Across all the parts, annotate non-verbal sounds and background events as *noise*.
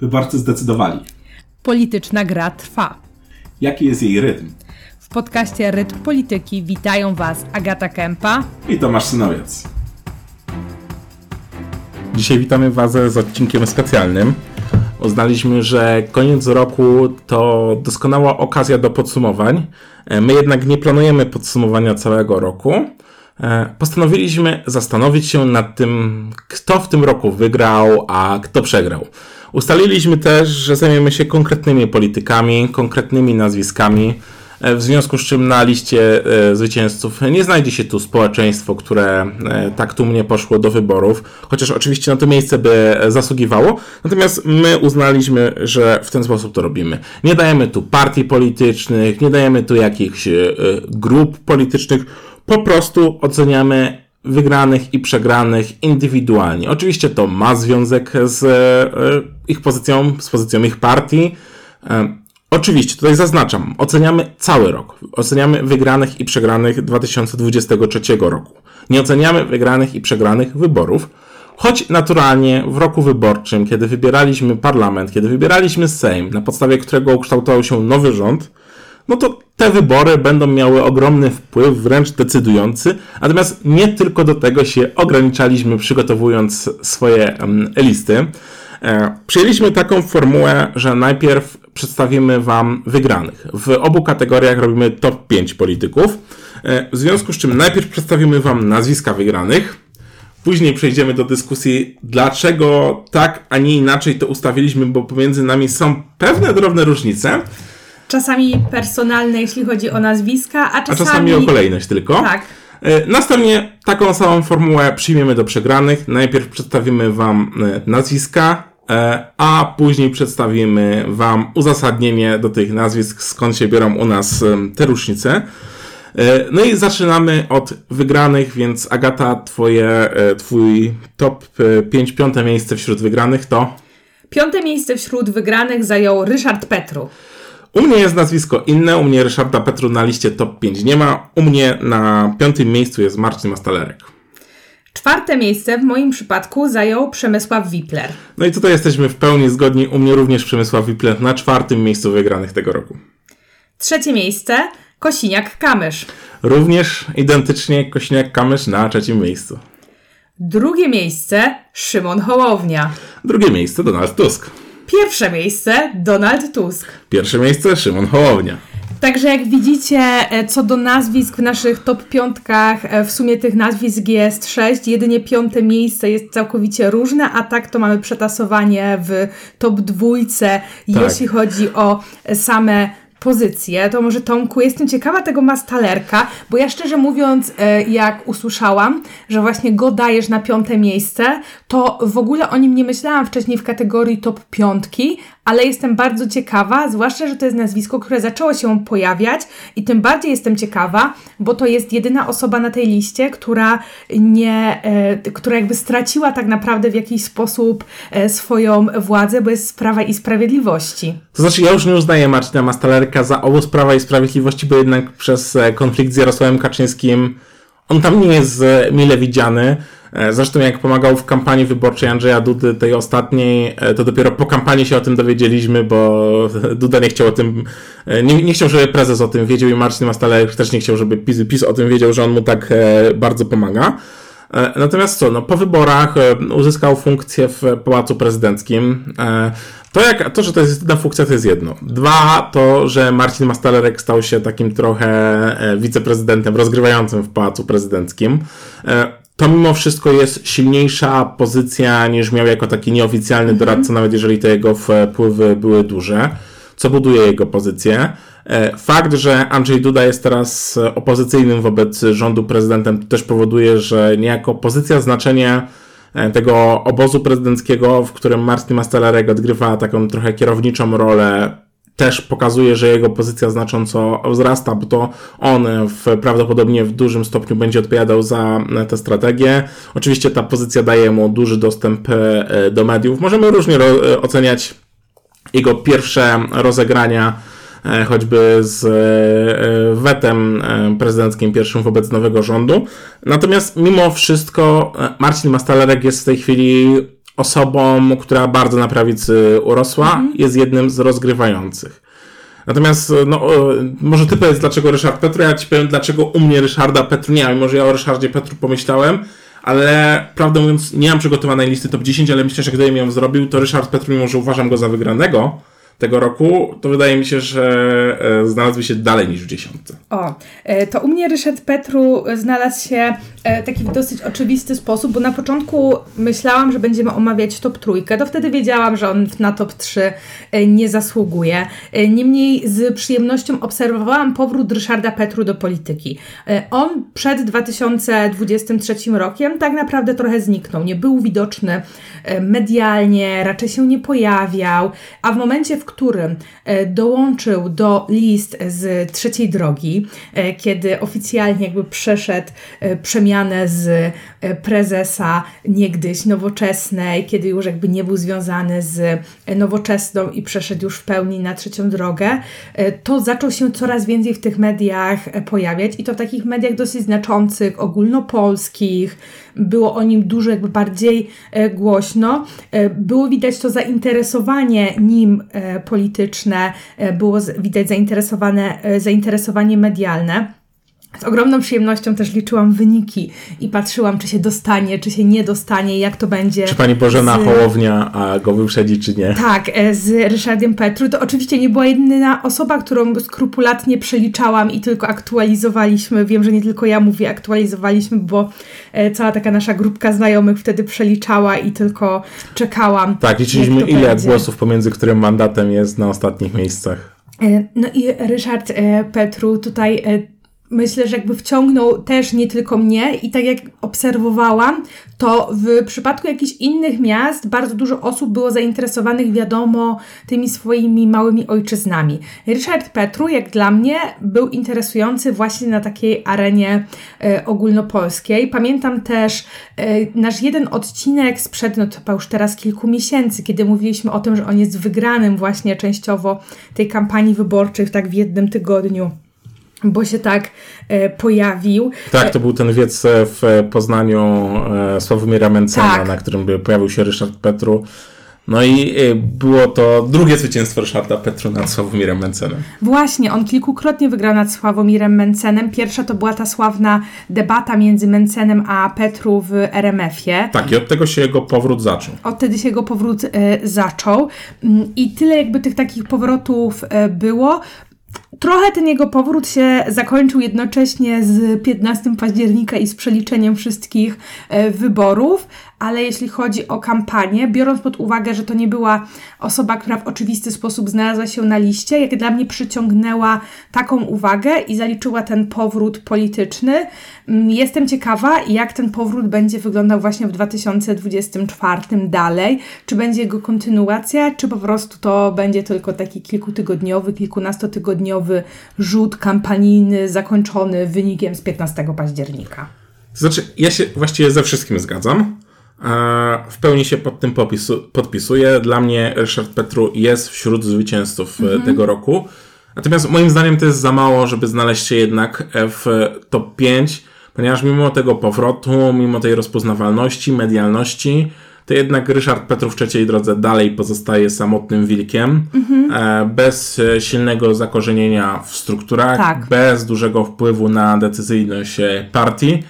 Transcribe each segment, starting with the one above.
Wyborcy zdecydowali. Polityczna gra trwa. Jaki jest jej rytm? W podcaście Rytm Polityki witają Was Agata Kępa i Tomasz Synowiec. Dzisiaj witamy Was z odcinkiem specjalnym. Uznaliśmy, że koniec roku to doskonała okazja do podsumowań. My jednak nie planujemy podsumowania całego roku. Postanowiliśmy zastanowić się nad tym, kto w tym roku wygrał, a kto przegrał. Ustaliliśmy też, że zajmiemy się konkretnymi politykami, konkretnymi nazwiskami, e, w związku z czym na liście e, zwycięzców nie znajdzie się tu społeczeństwo, które e, tak tu mnie poszło do wyborów, chociaż oczywiście na to miejsce by zasługiwało. Natomiast my uznaliśmy, że w ten sposób to robimy. Nie dajemy tu partii politycznych, nie dajemy tu jakichś grup politycznych, po prostu oceniamy wygranych i przegranych indywidualnie. Oczywiście to ma związek z e, ich pozycją, z pozycją ich partii. E, oczywiście, tutaj zaznaczam, oceniamy cały rok. Oceniamy wygranych i przegranych 2023 roku. Nie oceniamy wygranych i przegranych wyborów. Choć naturalnie w roku wyborczym, kiedy wybieraliśmy parlament, kiedy wybieraliśmy Sejm, na podstawie którego ukształtował się nowy rząd, no to te wybory będą miały ogromny wpływ, wręcz decydujący. Natomiast nie tylko do tego się ograniczaliśmy, przygotowując swoje listy. E, przyjęliśmy taką formułę, że najpierw przedstawimy Wam wygranych. W obu kategoriach robimy top 5 polityków. E, w związku z czym najpierw przedstawimy Wam nazwiska wygranych. Później przejdziemy do dyskusji, dlaczego tak, a nie inaczej to ustawiliśmy, bo pomiędzy nami są pewne drobne różnice czasami personalne, jeśli chodzi o nazwiska, a czasami... A czasami o kolejność tylko. Tak. E, następnie taką samą formułę przyjmiemy do przegranych. Najpierw przedstawimy Wam e, nazwiska, e, a później przedstawimy Wam uzasadnienie do tych nazwisk, skąd się biorą u nas te różnice. No i zaczynamy od wygranych, więc Agata, twoje, twój top 5, piąte miejsce wśród wygranych to? Piąte miejsce wśród wygranych zajął Ryszard Petru. U mnie jest nazwisko inne, u mnie Ryszarda Petru na liście top 5 nie ma, u mnie na piątym miejscu jest Marcin Mastalerek. Czwarte miejsce w moim przypadku zajął Przemysław Wipler. No i tutaj jesteśmy w pełni zgodni, u mnie również Przemysław Wipler na czwartym miejscu wygranych tego roku. Trzecie miejsce Kosiniak-Kamysz. Również identycznie Kosiniak-Kamysz na trzecim miejscu. Drugie miejsce Szymon Hołownia. Drugie miejsce Donald Tusk. Pierwsze miejsce Donald Tusk. Pierwsze miejsce Szymon Hołownia. Także jak widzicie, e, co do nazwisk w naszych top piątkach, e, w sumie tych nazwisk jest sześć, jedynie piąte miejsce jest całkowicie różne, a tak to mamy przetasowanie w top dwójce, tak. jeśli chodzi o same pozycję, to może Tomku, jestem ciekawa tego mastalerka, bo ja szczerze mówiąc, e, jak usłyszałam, że właśnie go dajesz na piąte miejsce, to w ogóle o nim nie myślałam wcześniej w kategorii top piątki, ale jestem bardzo ciekawa, zwłaszcza, że to jest nazwisko, które zaczęło się pojawiać i tym bardziej jestem ciekawa, bo to jest jedyna osoba na tej liście, która nie, e, która jakby straciła tak naprawdę w jakiś sposób e, swoją władzę, bo jest Sprawa i Sprawiedliwości. To znaczy, ja już nie uznaję Marcina Mastalerka za obóz Prawa i Sprawiedliwości, bo jednak przez e, konflikt z Jarosławem Kaczyńskim on tam nie jest e, mile widziany. E, zresztą jak pomagał w kampanii wyborczej Andrzeja Dudy, tej ostatniej, to dopiero po kampanii się o tym dowiedzieliśmy, bo *laughs* Duda nie chciał o tym, nie, nie chciał, żeby prezes o tym wiedział i Marcin Mastalek też nie chciał, żeby PiS, PiS o tym wiedział, że on mu tak bardzo pomaga. Natomiast co, no po wyborach uzyskał funkcję w Pałacu Prezydenckim. To, jak, to, że to jest jedna funkcja, to jest jedno. Dwa, to, że Marcin Mastalerek stał się takim trochę e, wiceprezydentem rozgrywającym w Pałacu Prezydenckim. E, to mimo wszystko jest silniejsza pozycja niż miał jako taki nieoficjalny doradca, nawet jeżeli te jego wpływy były duże, co buduje jego pozycję. E, fakt, że Andrzej Duda jest teraz opozycyjnym wobec rządu prezydentem też powoduje, że niejako pozycja, znaczenie E, tego obozu prezydenckiego, w którym Martin Mastalerek odgrywa taką trochę kierowniczą rolę, też pokazuje, że jego pozycja znacząco wzrasta, bo to on w, prawdopodobnie w dużym stopniu będzie odpowiadał za tę strategię. Oczywiście ta pozycja daje mu duży dostęp e, do mediów. Możemy różnie oceniać jego pierwsze rozegrania E, choćby z e, wetem e, prezydenckim pierwszym wobec nowego rządu. Natomiast mimo wszystko Marcin Mastalerek jest w tej chwili osobą, która bardzo na prawicy urosła, jest jednym z rozgrywających. Natomiast, no, może ty powiedz, dlaczego Ryszard Petru, ja ci powiem, dlaczego u mnie Ryszarda Petru nie ma. Może ja o Ryszardzie Petru pomyślałem, ale prawdę mówiąc, nie mam przygotowanej listy top 10, ale myślę, że gdybym ją zrobił, to Ryszard Petru, mimo że uważam go za wygranego, tego roku, to wydaje mi się, że e, znalazły się dalej niż w dziesiątce. O, e, to u mnie Ryszard Petru znalazł się e, taki w dosyć oczywisty sposób, bo na początku myślałam, że będziemy omawiać top trójkę, to wtedy wiedziałam, że on na top 3 nie zasługuje. Niemniej z przyjemnością obserwowałam powrót Ryszarda Petru do polityki. On przed 2023 rokiem tak naprawdę trochę zniknął, nie był widoczny medialnie, raczej się nie pojawiał, a w momencie, w którym e, dołączył do list z trzeciej drogi, e, kiedy oficjalnie jakby przeszedł e, przemianę z prezesa niegdyś nowoczesnej, kiedy już jakby nie był związany z nowoczesną i przeszedł już w pełni na trzecią drogę, to zaczął się coraz więcej w tych mediach pojawiać i to w takich mediach dosyć znaczących, ogólnopolskich, było o nim dużo jakby bardziej głośno. Było widać to zainteresowanie nim polityczne, e, było widać zainteresowane, e, zainteresowanie medialne. Z ogromną przyjemnością też liczyłam wyniki i patrzyłam, czy się dostanie, czy się nie dostanie, jak to będzie. Czy pani Bożena z... Hołownia a go wyprzedzi, czy nie? Tak, e, z Ryszardem Petru. To oczywiście nie była jedyna osoba, którą skrupulatnie przeliczałam i tylko aktualizowaliśmy. Wiem, że nie tylko ja mówię, aktualizowaliśmy, bo e, cała taka nasza grupka znajomych wtedy przeliczała i tylko czekałam. Tak, liczyliśmy ile będzie. głosów pomiędzy którym mandatem jest na ostatnich miejscach. E, no i Ryszard Petru tutaj myślę, że jakby wciągnął też nie tylko mnie i tak jak obserwowałam, to w przypadku jakichś innych miast bardzo dużo osób było zainteresowanych, wiadomo, tymi swoimi małymi ojczyznami. Richard Petru, jak dla mnie, był interesujący właśnie na takiej arenie e, ogólnopolskiej. Pamiętam też e, nasz jeden odcinek sprzed, no to chyba już teraz kilku miesięcy, kiedy mówiliśmy o tym, że on jest wygranym właśnie częściowo tej kampanii wyborczej, tak w jednym tygodniu bo się tak e, pojawił. Tak, to był ten wiec e, w Poznaniu e, Sławomira Mencena, tak. na którym pojawił się Ryszard Petru. No i e, było to drugie zwycięstwo Ryszarda Petru nad Sławomirem Mencenem. Właśnie, on kilkukrotnie wygrał nad Sławomirem Mencenem. Pierwsza to była ta sławna debata między Mencenem a Petru w RMF-ie. Tak, i od tego się jego powrót zaczął. Od wtedy się jego powrót y, zaczął. Mm, I tyle jakby tych takich powrotów y, było. Trochę ten jego powrót się zakończył jednocześnie z 15 października i z przeliczeniem wszystkich e, wyborów, ale jeśli chodzi o kampanię, biorąc pod uwagę, że to nie była osoba, która w oczywisty sposób znalazła się na liście, jak dla mnie przyciągnęła taką uwagę i zaliczyła ten powrót polityczny. Mm, jestem ciekawa, jak ten powrót będzie wyglądał właśnie w 2024 dalej. Czy będzie jego kontynuacja, czy po prostu to będzie tylko taki kilkutygodniowy, kilkunastotygodniowy rzut kampanijny zakończony wynikiem z 15 października. Znaczy, ja się właściwie ze wszystkim zgadzam. W pełni się pod tym popisu, podpisuję. Dla mnie Ryszard Petru jest wśród zwycięzców e, mhm. tego roku. Natomiast moim zdaniem to jest za mało, żeby znaleźć się jednak w top 5, ponieważ mimo tego powrotu, mimo tej rozpoznawalności, medialności, to jednak Ryszard Petru w trzeciej drodze dalej pozostaje samotnym wilkiem, mhm. E, bez silnego zakorzenienia w strukturach, tak. bez dużego wpływu na decyzyjność e, partii E,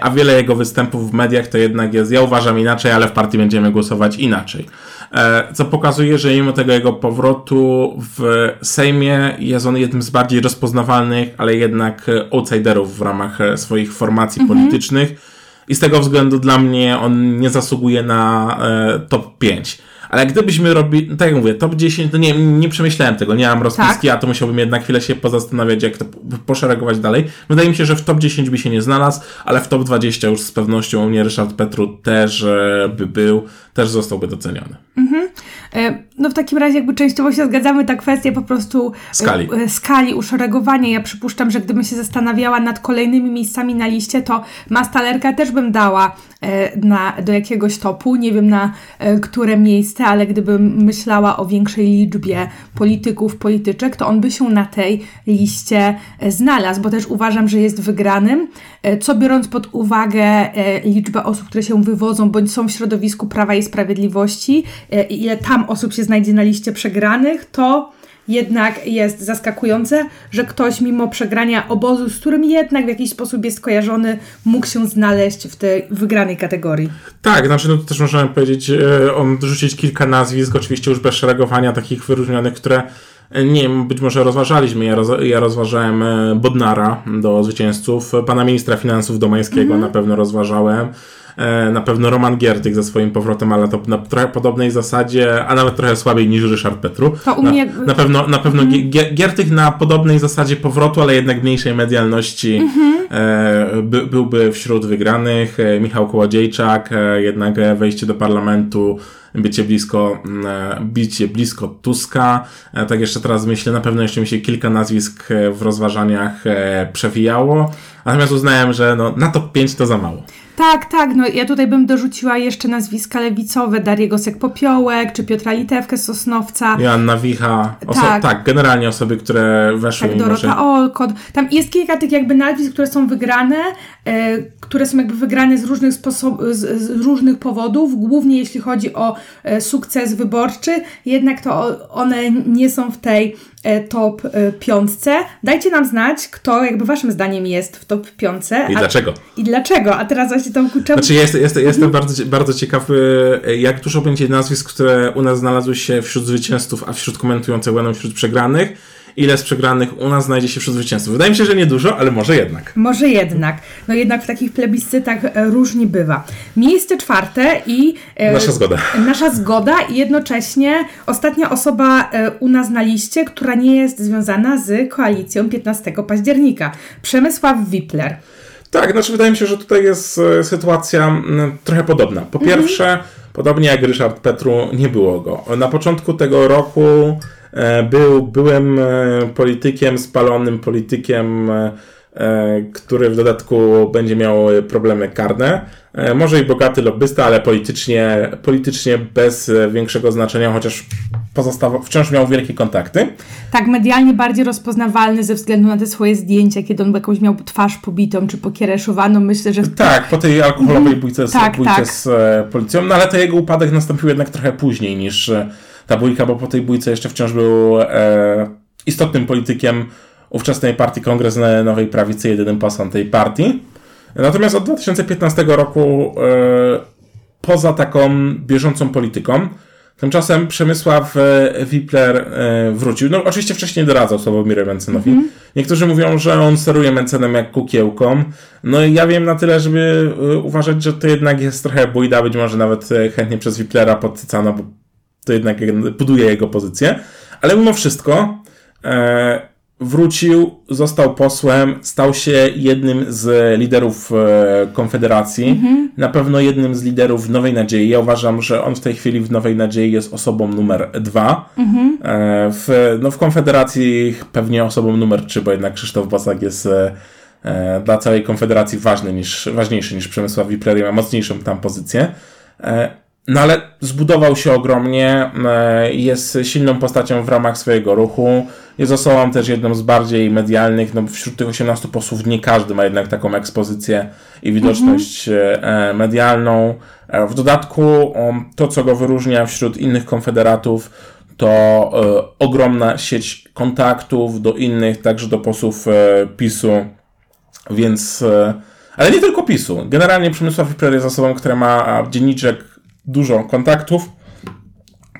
a wiele jego występów w mediach to jednak jest, ja uważam inaczej, ale w partii będziemy głosować inaczej. E, co pokazuje, że mimo tego jego powrotu w Sejmie jest on jednym z bardziej rozpoznawalnych, ale jednak outsiderów w ramach e, swoich formacji mhm. politycznych. I z tego względu dla mnie on nie zasługuje na top 5. Ale gdybyśmy robili, no tak jak mówię, top 10, to nie, nie przemyślałem tego, nie mam rozpiski, tak. a to musiałbym jednak chwilę się pozastanawiać, jak to poszeregować dalej. Wydaje mi się, że w top 10 by się nie znalazł, ale w top 20 już z pewnością u mnie Ryszard Petru też by był, też zostałby doceniony. Mhm. E, no w takim razie jakby częściowo się zgadzamy, ta kwestia po prostu e, Skali. e, skali uszeregowania. Ja przypuszczam, że gdybym się zastanawiała nad kolejnymi miejscami na liście, to Mastalerka też bym dała na, do jakiegoś topu. Nie wiem na które miejsce, ale gdybym myślała o większej liczbie polityków, polityczek, to on by się na tej liście znalazł, bo też uważam, że jest wygranym, co biorąc pod uwagę liczbę osób, które się wywodzą bądź są w środowisku Prawa i Sprawiedliwości, ile tam osób się znajdzie na liście przegranych, to jednak jest zaskakujące, że ktoś mimo przegrania obozu, z którym jednak w jakiś sposób jest kojarzony, mógł się znaleźć w tej wygranej kategorii. Tak, znaczy to też możemy powiedzieć, e, on rzucić kilka nazwisk, oczywiście już bez szeregowania takich wyróżnionych, które nie wiem, być może rozważaliśmy. Ja, roz, ja rozważałem e, Bodnara do zwycięzców, pana ministra finansów Domańskiego na pewno rozważałem. E, Na pewno Roman Giertych ze swoim powrotem, ale to na trochę podobnej zasadzie, a nawet trochę słabiej niż Ryszard Petru. To u na, mnie- na pewno, na pewno Giertych na podobnej zasadzie powrotu, ale jednak mniejszej medialności e, by, byłby wśród wygranych. Michał Kołodziejczak, jednak wejście do parlamentu, bycie blisko, mm, bicie blisko Tuska. E, tak jeszcze teraz myślę, na pewno jeszcze mi się kilka nazwisk e, w rozważaniach e, przewijało. Natomiast uznałem, że no, na top 5 to za mało. Tak, tak, no ja tutaj bym dorzuciła jeszcze nazwiska lewicowe, Dariego Sek-Popiołek, czy Piotra Litewkę z Sosnowca. Joanna Wicha. Oso- Tak. tak. generalnie osoby, które weszły Tak, mimo, że... Dorota Olkot. Tam jest kilka tych jakby nazwisk, które są wygrane, e, które są jakby wygrane z różnych sposob, z, z różnych powodów, głównie jeśli chodzi o e, sukces wyborczy, jednak to one nie są w tej e, top e, piątce. Dajcie nam znać, kto jakby waszym zdaniem jest w top piątce. I a- dlaczego? I dlaczego? A teraz właśnie tą kurczę... Znaczy, ja jestem, jestem, jestem bardzo, bardzo ciekawy, jak dużo będzie nazwisk, które u nas znalazły się wśród zwycięzców, a wśród komentujących będą wśród przegranych. Ile z przegranych u nas znajdzie się wśród zwycięzców? Wydaje mi się, że niedużo, ale może jednak. Może jednak. No jednak w takich plebiscytach e, różnie bywa. Miejsce czwarte i... e, Nasza zgoda. Nasza zgoda i jednocześnie ostatnia osoba e, u nas na liście, która nie jest związana z koalicją 15 października. Przemysław Wipler. Tak, znaczy wydaje mi się, że tutaj jest sytuacja mm, trochę podobna. Po pierwsze, podobnie jak Ryszard Petru, nie było go. Na początku tego roku był, byłem e, politykiem, spalonym politykiem, e, e, który w dodatku będzie miał e, problemy karne. E, Może i bogaty lobbysta, ale politycznie, politycznie bez e, większego znaczenia, chociaż pozostawał, wciąż miał wielkie kontakty. Tak, medialnie bardziej rozpoznawalny ze względu na te swoje zdjęcia, kiedy on jakąś miał twarz pobitą czy pokiereszowaną. Myślę, że Tak, po tej alkoholowej bójce, z, Tak, bójce tak. z e, policją, no ale to jego upadek nastąpił jednak trochę później niż e, ta bójka, bo po tej bójce jeszcze wciąż był e, istotnym politykiem ówczesnej partii Kongres Nowej Prawicy, jedynym posłem tej partii. Natomiast od 2015 roku e, poza taką bieżącą polityką, tymczasem Przemysław e, Wipler e, wrócił. No oczywiście wcześniej doradzał Sławomirowi Mencenowi. Niektórzy mówią, że on steruje Mencenem jak kukiełką. No i ja wiem na tyle, żeby e, uważać, że to jednak jest trochę bójda, być może nawet e, chętnie przez Wiplera podsycano, bo to jednak buduje jego pozycję. Ale mimo wszystko e, wrócił, został posłem, stał się jednym z liderów e, Konfederacji, na pewno jednym z liderów Nowej Nadziei. Ja uważam, że on w tej chwili w Nowej Nadziei jest osobą numer dwa. E, w, no, w Konfederacji pewnie osobą numer trzy, bo jednak Krzysztof Bosak jest e, e, dla całej Konfederacji ważny niż, ważniejszy niż Przemysław Wipler i ma mocniejszą tam pozycję. No ale zbudował się ogromnie, e, jest silną postacią w ramach swojego ruchu, jest osobą też jedną z bardziej medialnych, no wśród tych 18 posłów nie każdy ma jednak taką ekspozycję i widoczność e, medialną. W dodatku to, co go wyróżnia wśród innych konfederatów, to ogromna sieć kontaktów do innych, także do posłów PiSu, więc... Ale nie tylko PiSu. Generalnie Przemysław Wipler jest osobą, która ma dzienniczek dużo kontaktów,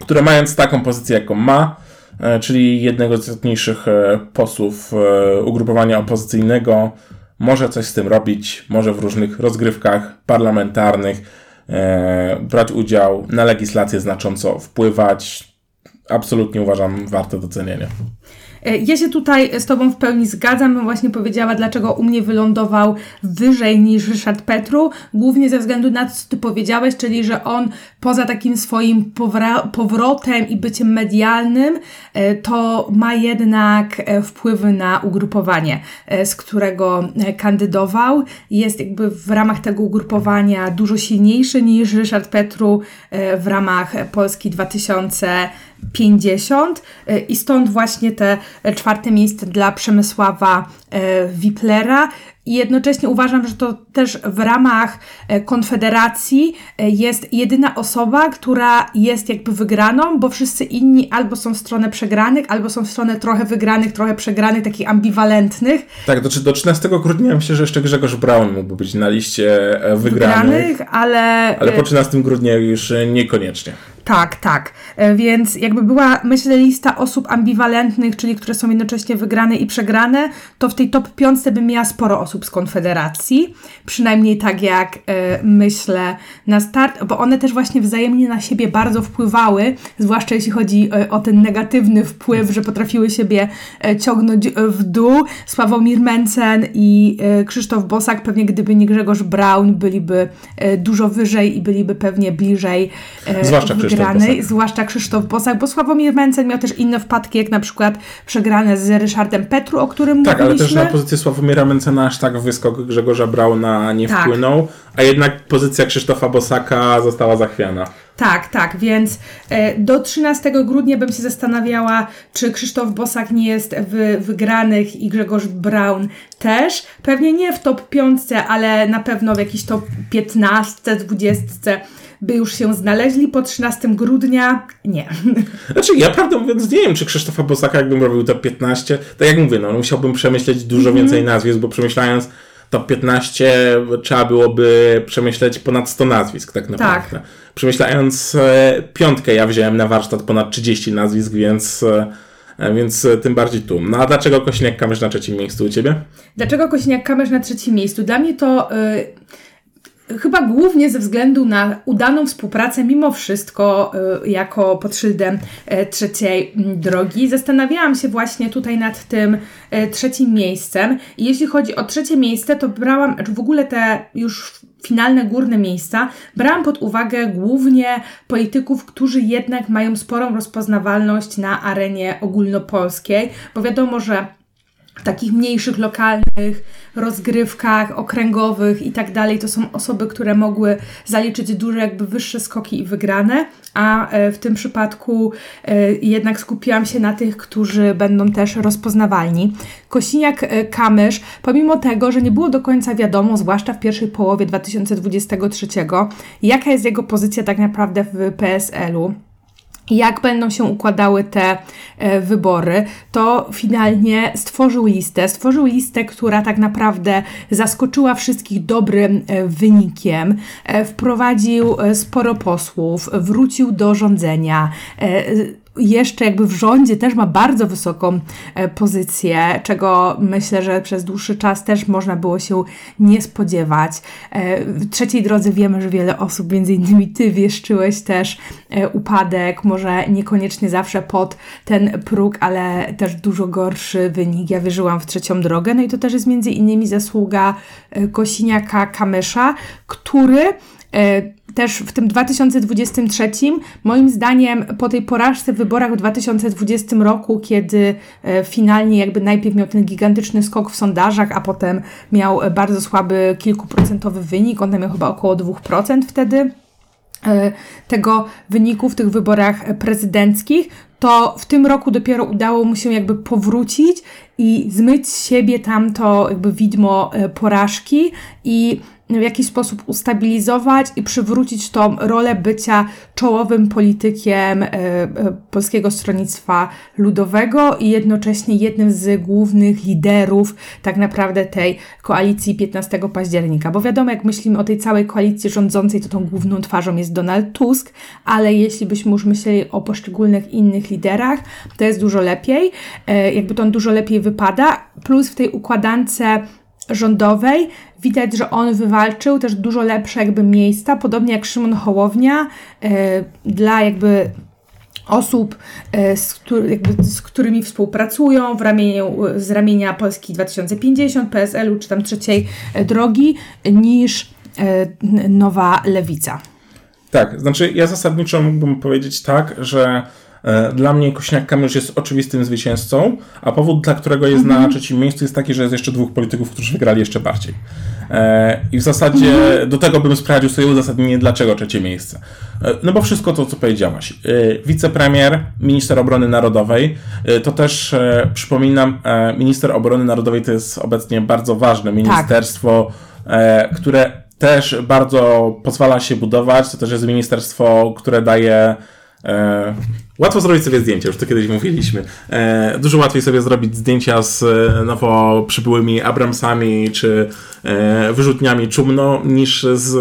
które mając taką pozycję, jaką ma, e, czyli jednego z istotniejszych e, posłów e, ugrupowania opozycyjnego, może coś z tym robić, może w różnych rozgrywkach parlamentarnych brać udział, na legislację znacząco wpływać. Absolutnie uważam warte docenienia. E, ja się tutaj z Tobą w pełni zgadzam. Właśnie powiedziała, dlaczego u mnie wylądował wyżej niż Ryszard Petru. Głównie ze względu na to, co Ty powiedziałeś, czyli że on poza takim swoim powrotem i byciem medialnym, e, to ma jednak e, wpływy na ugrupowanie, z którego kandydował. Jest jakby w ramach tego ugrupowania dużo silniejszy niż Ryszard Petru w ramach Polski 2000 50 e, i stąd właśnie te czwarte miejsce dla Przemysława e, Wiplera i jednocześnie uważam, że to też w ramach e, Konfederacji jest jedyna osoba, która jest jakby wygraną, bo wszyscy inni albo są w stronę przegranych, albo są w stronę trochę wygranych, trochę przegranych, takich ambiwalentnych. Tak, do, do 13 grudnia myślę, że jeszcze Grzegorz Braun mógłby być na liście wygranych, wygranych ale... ale po 13 grudnia już niekoniecznie. Tak, tak. E, więc jakby była, myślę, lista osób ambiwalentnych, czyli które są jednocześnie wygrane i przegrane, to w tej top piątce bym miała sporo osób z Konfederacji. Przynajmniej tak jak y, myślę na start, bo one też właśnie wzajemnie na siebie bardzo wpływały, zwłaszcza jeśli chodzi y, o ten negatywny wpływ, że potrafiły siebie ciągnąć w dół. Sławomir Mencen i Krzysztof Bosak, pewnie gdyby nie Grzegorz Braun, byliby dużo wyżej i byliby pewnie bliżej. Zwłaszcza Krzysztof przegranej, zwłaszcza Krzysztof Bosak, bo Sławomir Mencen miał też inne wpadki, jak na przykład przegrane z Ryszardem Petru, o którym tak, mówiliśmy. Tak, ale też na pozycję Sławomira Mencena aż tak wyskok Grzegorza Brauna nie tak. wpłynął, a jednak pozycja Krzysztofa Bosaka została zachwiana. Tak, tak, więc e, do 13 grudnia bym się zastanawiała, czy Krzysztof Bosak nie jest w wygranych i Grzegorz Braun też. Pewnie nie w top 5, ale na pewno w jakiś top 15, 20 by już się znaleźli po 13 grudnia? Nie. *laughs* Znaczy, ja prawdę mówiąc nie wiem, czy Krzysztofa Bosaka, jakbym robił top 15, tak jak mówię, no musiałbym przemyśleć dużo mm -hmm. więcej nazwisk, bo przemyślając top 15 trzeba byłoby przemyśleć ponad 100 nazwisk tak naprawdę. Tak. Przemyślając e, piątkę, ja wziąłem na warsztat ponad 30 nazwisk, więc... E, więc tym bardziej tu. No a dlaczego Kośniak-Kamysz na trzecim miejscu u Ciebie? Dlaczego Kośniak-Kamysz na trzecim miejscu? Dla mnie to... Yy Chyba głównie ze względu na udaną współpracę, mimo wszystko, y, jako pod szyldem e, trzeciej drogi. Zastanawiałam się właśnie tutaj nad tym e, trzecim miejscem. I jeśli chodzi o trzecie miejsce, to brałam, czy w ogóle te już finalne górne miejsca, brałam pod uwagę głównie polityków, którzy jednak mają sporą rozpoznawalność na arenie ogólnopolskiej, bo wiadomo, że takich mniejszych, lokalnych rozgrywkach okręgowych i tak dalej, to są osoby, które mogły zaliczyć duże, jakby wyższe skoki i wygrane, a e, w tym przypadku e, jednak skupiłam się na tych, którzy będą też rozpoznawalni. Kosiniak-Kamysz, pomimo tego, że nie było do końca wiadomo, zwłaszcza w pierwszej połowie 2023, jaka jest jego pozycja tak naprawdę w PSL-u, jak będą się układały te e, wybory, to finalnie stworzył listę. Stworzył listę, która tak naprawdę zaskoczyła wszystkich dobrym e, wynikiem. E, wprowadził sporo posłów, wrócił do rządzenia jeszcze jakby w rządzie też ma bardzo wysoką e, pozycję, czego myślę, że przez dłuższy czas też można było się nie spodziewać. E, w trzeciej drodze wiemy, że wiele osób, między innymi ty, wieszczyłeś też e, upadek, może niekoniecznie zawsze pod ten próg, ale też dużo gorszy wynik. Ja wierzyłam w trzecią drogę, no i to też jest między innymi zasługa Kosiniaka Kamysza, który też w tym 2023, moim zdaniem po tej porażce w wyborach w 2020 roku, kiedy e, finalnie jakby najpierw miał ten gigantyczny skok w sondażach, a potem miał bardzo słaby kilkuprocentowy wynik, on tam miał chyba około 2% wtedy e, tego wyniku w tych wyborach prezydenckich, to w tym roku dopiero udało mu się jakby powrócić i zmyć z siebie tamto jakby widmo e, porażki i w jakiś sposób ustabilizować i przywrócić tą rolę bycia czołowym politykiem e, e, Polskiego Stronnictwa Ludowego i jednocześnie jednym z głównych liderów tak naprawdę tej koalicji 15 października. Bo wiadomo, jak myślimy o tej całej koalicji rządzącej, to tą główną twarzą jest Donald Tusk, ale jeśli byśmy już myśleli o poszczególnych innych liderach, to jest dużo lepiej, e, jakby to on dużo lepiej wypada, plus w tej układance rządowej widać, że on wywalczył też dużo lepsze jakby miejsca, podobnie jak Szymon Hołownia, yy, dla jakby osób, e, z, któ- jakby z którymi współpracują w ramieniu, z ramienia Polski 2050, PSL-u czy tam trzeciej e, drogi, niż e, nowa lewica. Tak, znaczy ja zasadniczo mógłbym powiedzieć tak, że e, dla mnie Kośniak-Kamysz jest oczywistym zwycięzcą, a powód, dla którego jest na trzecim miejscu jest taki, że jest jeszcze dwóch polityków, którzy wygrali jeszcze bardziej. E, I w zasadzie do tego bym sprawdził sobie uzasadnienie, dlaczego trzecie miejsce. E, no bo wszystko to, co powiedziałaś. E, wicepremier, minister obrony narodowej, e, to też e, przypominam, e, minister obrony narodowej to jest obecnie bardzo ważne ministerstwo, e, które też bardzo pozwala się budować. To też jest ministerstwo, które daje. E, łatwo zrobić sobie zdjęcia, już to kiedyś mówiliśmy. E, dużo łatwiej sobie zrobić zdjęcia z e, nowo przybyłymi Abramsami czy e, wyrzutniami Czumno niż z.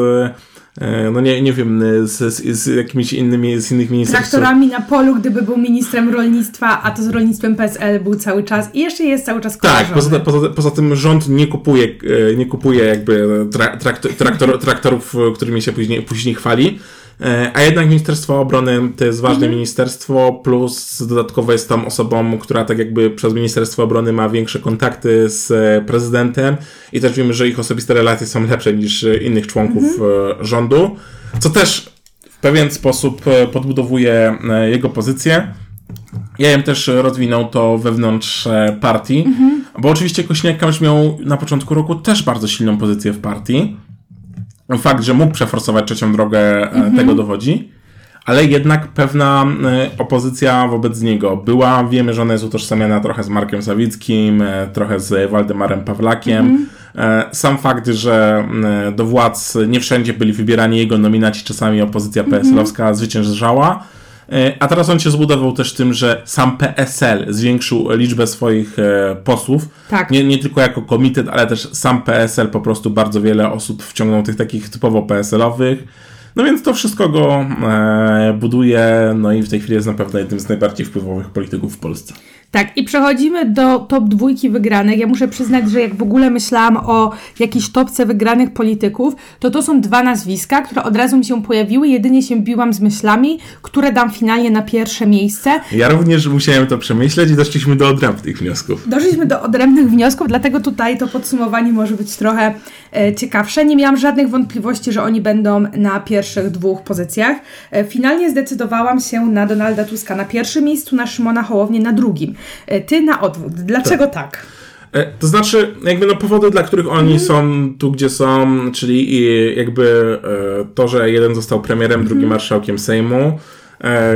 E, no nie, nie wiem, z, z, z jakimiś innymi, z innych ministerstw. Traktorami na polu, gdyby był ministrem rolnictwa, a to z rolnictwem PSL był cały czas i jeszcze jest cały czas Tak, kojarzony. poza, poza, poza tym rząd nie kupuje, e, nie kupuje jakby tra, traktor, traktor, traktorów, którymi się później, później chwali. E, A jednak Ministerstwo Obrony to jest ważne ministerstwo, plus dodatkowo jest tam osobą, która tak jakby przez Ministerstwo Obrony ma większe kontakty z e, prezydentem i też wiemy, że ich osobiste relacje są lepsze niż innych członków e, rządu, co też w pewien sposób podbudowuje jego pozycję. Ja bym też rozwinął to wewnątrz partii, bo oczywiście Kośniak-Kamysz miał na początku roku też bardzo silną pozycję w partii. Fakt, że mógł przeforsować trzecią drogę, e, tego dowodzi, ale jednak pewna e, opozycja wobec niego była. Wiemy, że ona jest utożsamiana trochę z Markiem Sawickim, e, trochę z Waldemarem Pawlakiem. E, Sam fakt, że do władz nie wszędzie byli wybierani jego nominaci, czasami opozycja PSL-owska zwyciężała. E, A teraz on się zbudował też tym, że sam PSL zwiększył liczbę swoich e, posłów. Tak. Nie, nie tylko jako komitet, ale też sam PSL po prostu bardzo wiele osób wciągnął tych takich typowo PSL-owych. No więc to wszystko go e, buduje, no i w tej chwili jest na pewno jednym z najbardziej wpływowych polityków w Polsce. Tak, i przechodzimy do top dwójki wygranych. Ja muszę przyznać, że jak w ogóle myślałam o jakiejś topce wygranych polityków, to to są dwa nazwiska, które od razu mi się pojawiły. Jedynie się biłam z myślami, które dam finalnie na pierwsze miejsce. Ja również musiałem to przemyśleć i doszliśmy do odrębnych wniosków. Doszliśmy do odrębnych wniosków, dlatego tutaj to podsumowanie może być trochę e, ciekawsze. Nie miałam żadnych wątpliwości, że oni będą na pierwszych dwóch pozycjach. E, finalnie zdecydowałam się na Donalda Tuska na pierwszym miejscu, na Szymona Hołownię na drugim. E, ty na odwrót. Dlaczego tak? E, To znaczy, jakby no powody, dla których oni są tu, gdzie są, czyli i jakby e, to, że jeden został premierem, drugi marszałkiem Sejmu,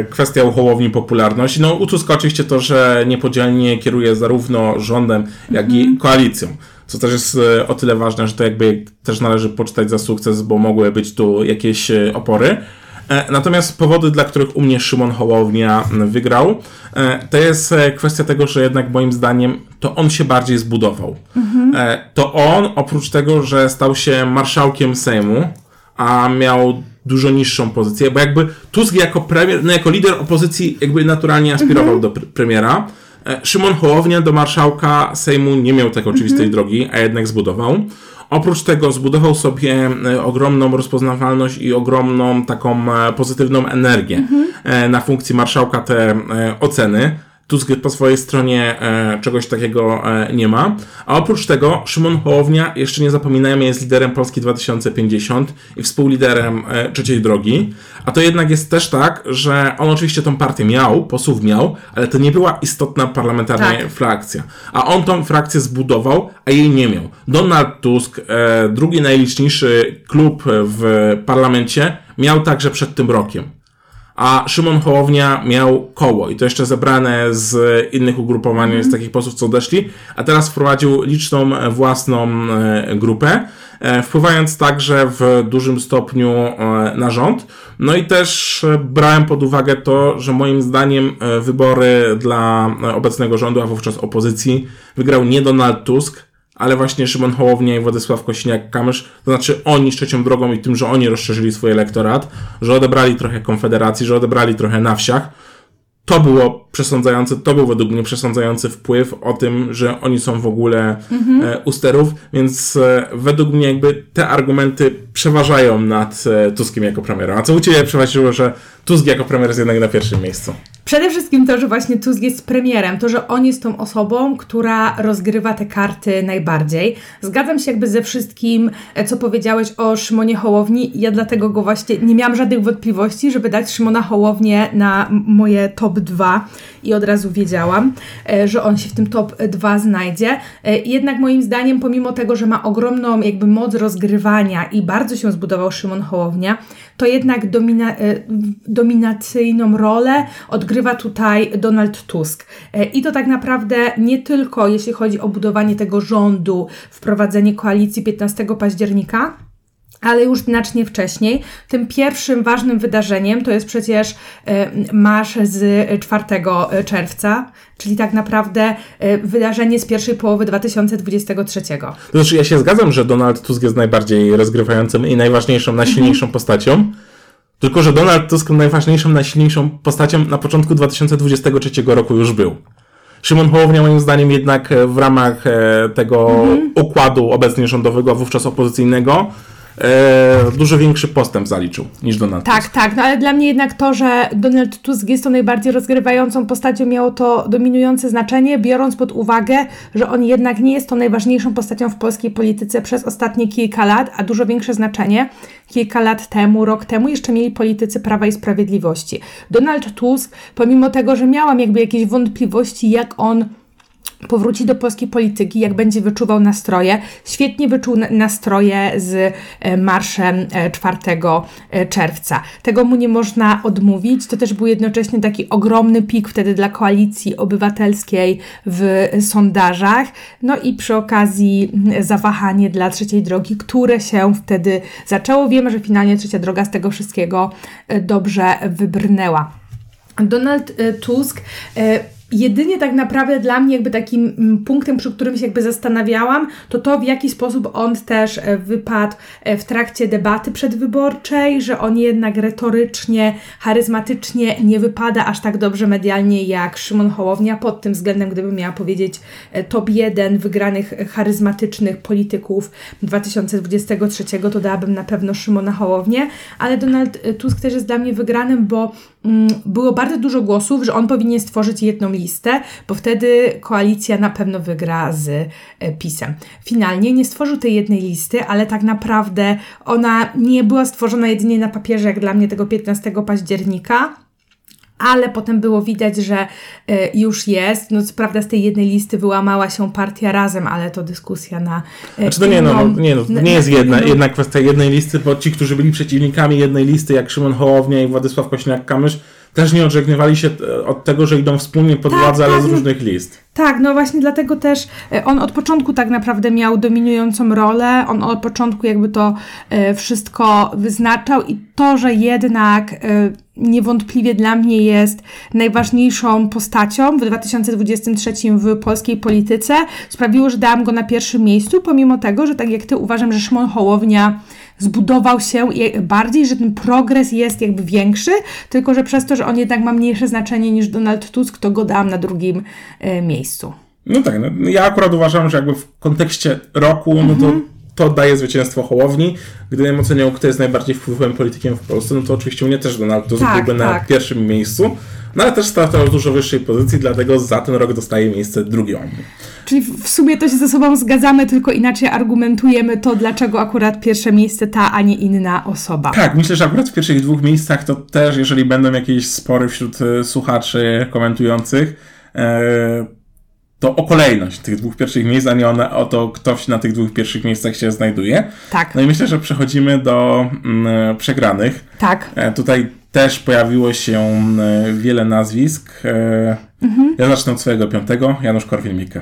kwestia u Hołowni popularności. No u Tuska oczywiście to, że niepodzielnie kieruje zarówno rządem, jak i koalicją. Co też jest o tyle ważne, że to jakby też należy poczytać za sukces, bo mogły być tu jakieś opory. E, Natomiast powody, dla których u mnie Szymon Hołownia wygrał, e, to jest e, kwestia tego, że jednak moim zdaniem to on się bardziej zbudował. E, To on, oprócz tego, że stał się marszałkiem Sejmu, a miał dużo niższą pozycję, bo jakby Tusk jako premier, no jako lider opozycji jakby naturalnie aspirował do pr- premiera. Szymon Hołownia do marszałka Sejmu nie miał tak oczywistej drogi, a jednak zbudował. Oprócz tego zbudował sobie e, ogromną rozpoznawalność i ogromną taką e, pozytywną energię e, na funkcji marszałka te oceny. Tusk po swojej stronie e, czegoś takiego e, nie ma. A oprócz tego Szymon Hołownia, jeszcze nie zapominajmy, jest liderem Polski 2050 i współliderem e, trzeciej drogi. A to jednak jest też tak, że on oczywiście tą partię miał, posłów miał, ale to nie była istotna parlamentarna Tak. frakcja. A on tą frakcję zbudował, a jej nie miał. Donald Tusk, drugi najliczniejszy klub w parlamencie, miał także przed tym rokiem a Szymon Hołownia miał koło i to jeszcze zebrane z innych ugrupowań, z takich posłów, co odeszli, a teraz wprowadził liczną e, własną e, grupę, e, wpływając także w dużym stopniu na rząd. No i też brałem pod uwagę to, że moim zdaniem wybory dla obecnego rządu, a wówczas opozycji, wygrał nie Donald Tusk, ale właśnie Szymon Hołownia i Władysław Kośniak-Kamysz, to znaczy oni trzecią drogą i tym, że oni rozszerzyli swój elektorat, że odebrali trochę Konfederacji, że odebrali trochę na wsiach, to było przesądzające, to był według mnie przesądzający wpływ o tym, że oni są w ogóle e, u sterów, więc e, według mnie jakby te argumenty przeważają nad e, Tuskiem jako premierem. A co u Ciebie przeważyło, że Tusk jako premier jest jednak na pierwszym miejscu? Przede wszystkim to, że właśnie Tusk jest premierem, to, że on jest tą osobą, która rozgrywa te karty najbardziej. Zgadzam się jakby ze wszystkim, e, co powiedziałeś o Szymonie Hołowni. Ja dlatego go właśnie nie miałam żadnych wątpliwości, żeby dać Szymona Hołownię na moje top 2 i od razu wiedziałam, e, że on się w tym top 2 znajdzie. E, jednak moim zdaniem, pomimo tego, że ma ogromną jakby moc rozgrywania i bardzo się zbudował Szymon Hołownia, to jednak domina, dominacyjną rolę odgrywa odgrywa tutaj Donald Tusk. E, I to tak naprawdę nie tylko jeśli chodzi o budowanie tego rządu, wprowadzenie koalicji 15 października, ale już znacznie wcześniej. Tym pierwszym ważnym wydarzeniem to jest przecież e, marsz z 4 czerwca, czyli tak naprawdę e, wydarzenie z pierwszej połowy 2023. To znaczy, ja się zgadzam, że Donald Tusk jest najbardziej rozgrywającym i najważniejszą, najsilniejszą mhm. postacią. Tylko, że Donald Tusk najważniejszą, najsilniejszą postacią na początku 2023 roku już był. Szymon Hołownia moim zdaniem jednak e, w ramach e, tego mhm. układu obecnie rządowego, a wówczas opozycyjnego, e, dużo większy postęp zaliczył niż Donald tak, Tusk. Tak, tak, no ale dla mnie jednak to, że Donald Tusk jest to najbardziej rozgrywającą postacią, miało to dominujące znaczenie, biorąc pod uwagę, że on jednak nie jest to najważniejszą postacią w polskiej polityce przez ostatnie kilka lat, a dużo większe znaczenie kilka lat temu, rok temu jeszcze mieli politycy Prawa i Sprawiedliwości. Donald Tusk, pomimo tego, że miałam jakby jakieś wątpliwości, jak on powróci do polskiej polityki, jak będzie wyczuwał nastroje. Świetnie wyczuł nastroje z e, marszem 4 e, e, czerwca. Tego mu nie można odmówić. To też był jednocześnie taki ogromny pik wtedy dla koalicji obywatelskiej w sondażach. No i przy okazji zawahanie dla trzeciej drogi, które się wtedy zaczęło. Wiemy, że finalnie trzecia droga z tego wszystkiego dobrze wybrnęła. Donald Tusk jedynie tak naprawdę dla mnie jakby takim mm, punktem, przy którym się jakby zastanawiałam, to to w jaki sposób on też e, wypadł e, w trakcie debaty przedwyborczej, że on jednak retorycznie, charyzmatycznie nie wypada aż tak dobrze medialnie jak Szymon Hołownia. Pod tym względem, gdybym miała powiedzieć e, top jeden wygranych charyzmatycznych polityków 2023, to dałabym na pewno Szymona Hołownię, ale Donald Tusk też jest dla mnie wygranym, bo było bardzo dużo głosów, że on powinien stworzyć jedną listę, bo wtedy koalicja na pewno wygra z e, PiSem. Finalnie nie stworzył tej jednej listy, ale tak naprawdę ona nie była stworzona jedynie na papierze, jak dla mnie tego 15 października, ale potem było widać, że y, już jest. No co prawda z tej jednej listy wyłamała się partia razem, ale to dyskusja na. Y, znaczy to nie, no, no, nie, no, nie jest jedna, jedna kwestia jednej listy, bo ci, którzy byli przeciwnikami jednej listy, jak Szymon Hołownia i Władysław Kośniak-Kamysz, też nie odżegnywali się e, od tego, że idą wspólnie pod tak, władzę, ale tak, z no różnych list. Tak, no właśnie dlatego też e, on od początku tak naprawdę miał dominującą rolę, on od początku jakby to e, wszystko wyznaczał i to, że jednak niewątpliwie dla mnie jest najważniejszą postacią w 2023 w polskiej polityce, sprawiło, że dałam go na pierwszym miejscu, pomimo tego, że tak jak ty uważam, że Szymon Hołownia zbudował się bardziej, że ten progres jest jakby większy, tylko że przez to, że on jednak ma mniejsze znaczenie niż Donald Tusk, to go dam na drugim e, miejscu. No tak, no, ja akurat uważam, że jakby w kontekście roku, no to mhm. to daje zwycięstwo Hołowni. Gdybym oceniał, kto jest najbardziej wpływowym politykiem w Polsce, no to oczywiście u mnie też Donald Tusk tak, byłby tak. na pierwszym miejscu. No ale też startował z dużo wyższej pozycji, dlatego za ten rok dostaje miejsce drugie Czyli w sumie to się ze sobą zgadzamy, tylko inaczej argumentujemy to, dlaczego akurat pierwsze miejsce ta, a nie inna osoba. Tak, myślę, że akurat w pierwszych dwóch miejscach to też, jeżeli będą jakieś spory wśród e, słuchaczy komentujących, e, to o kolejność tych dwóch pierwszych miejsc, a nie one, o to, kto na tych dwóch pierwszych miejscach się znajduje. Tak. No i myślę, że przechodzimy do mm, przegranych. Tak. E, tutaj też pojawiło się e, wiele nazwisk. E, mhm. Ja zacznę od swojego piątego, Janusz Korwin-Mikke.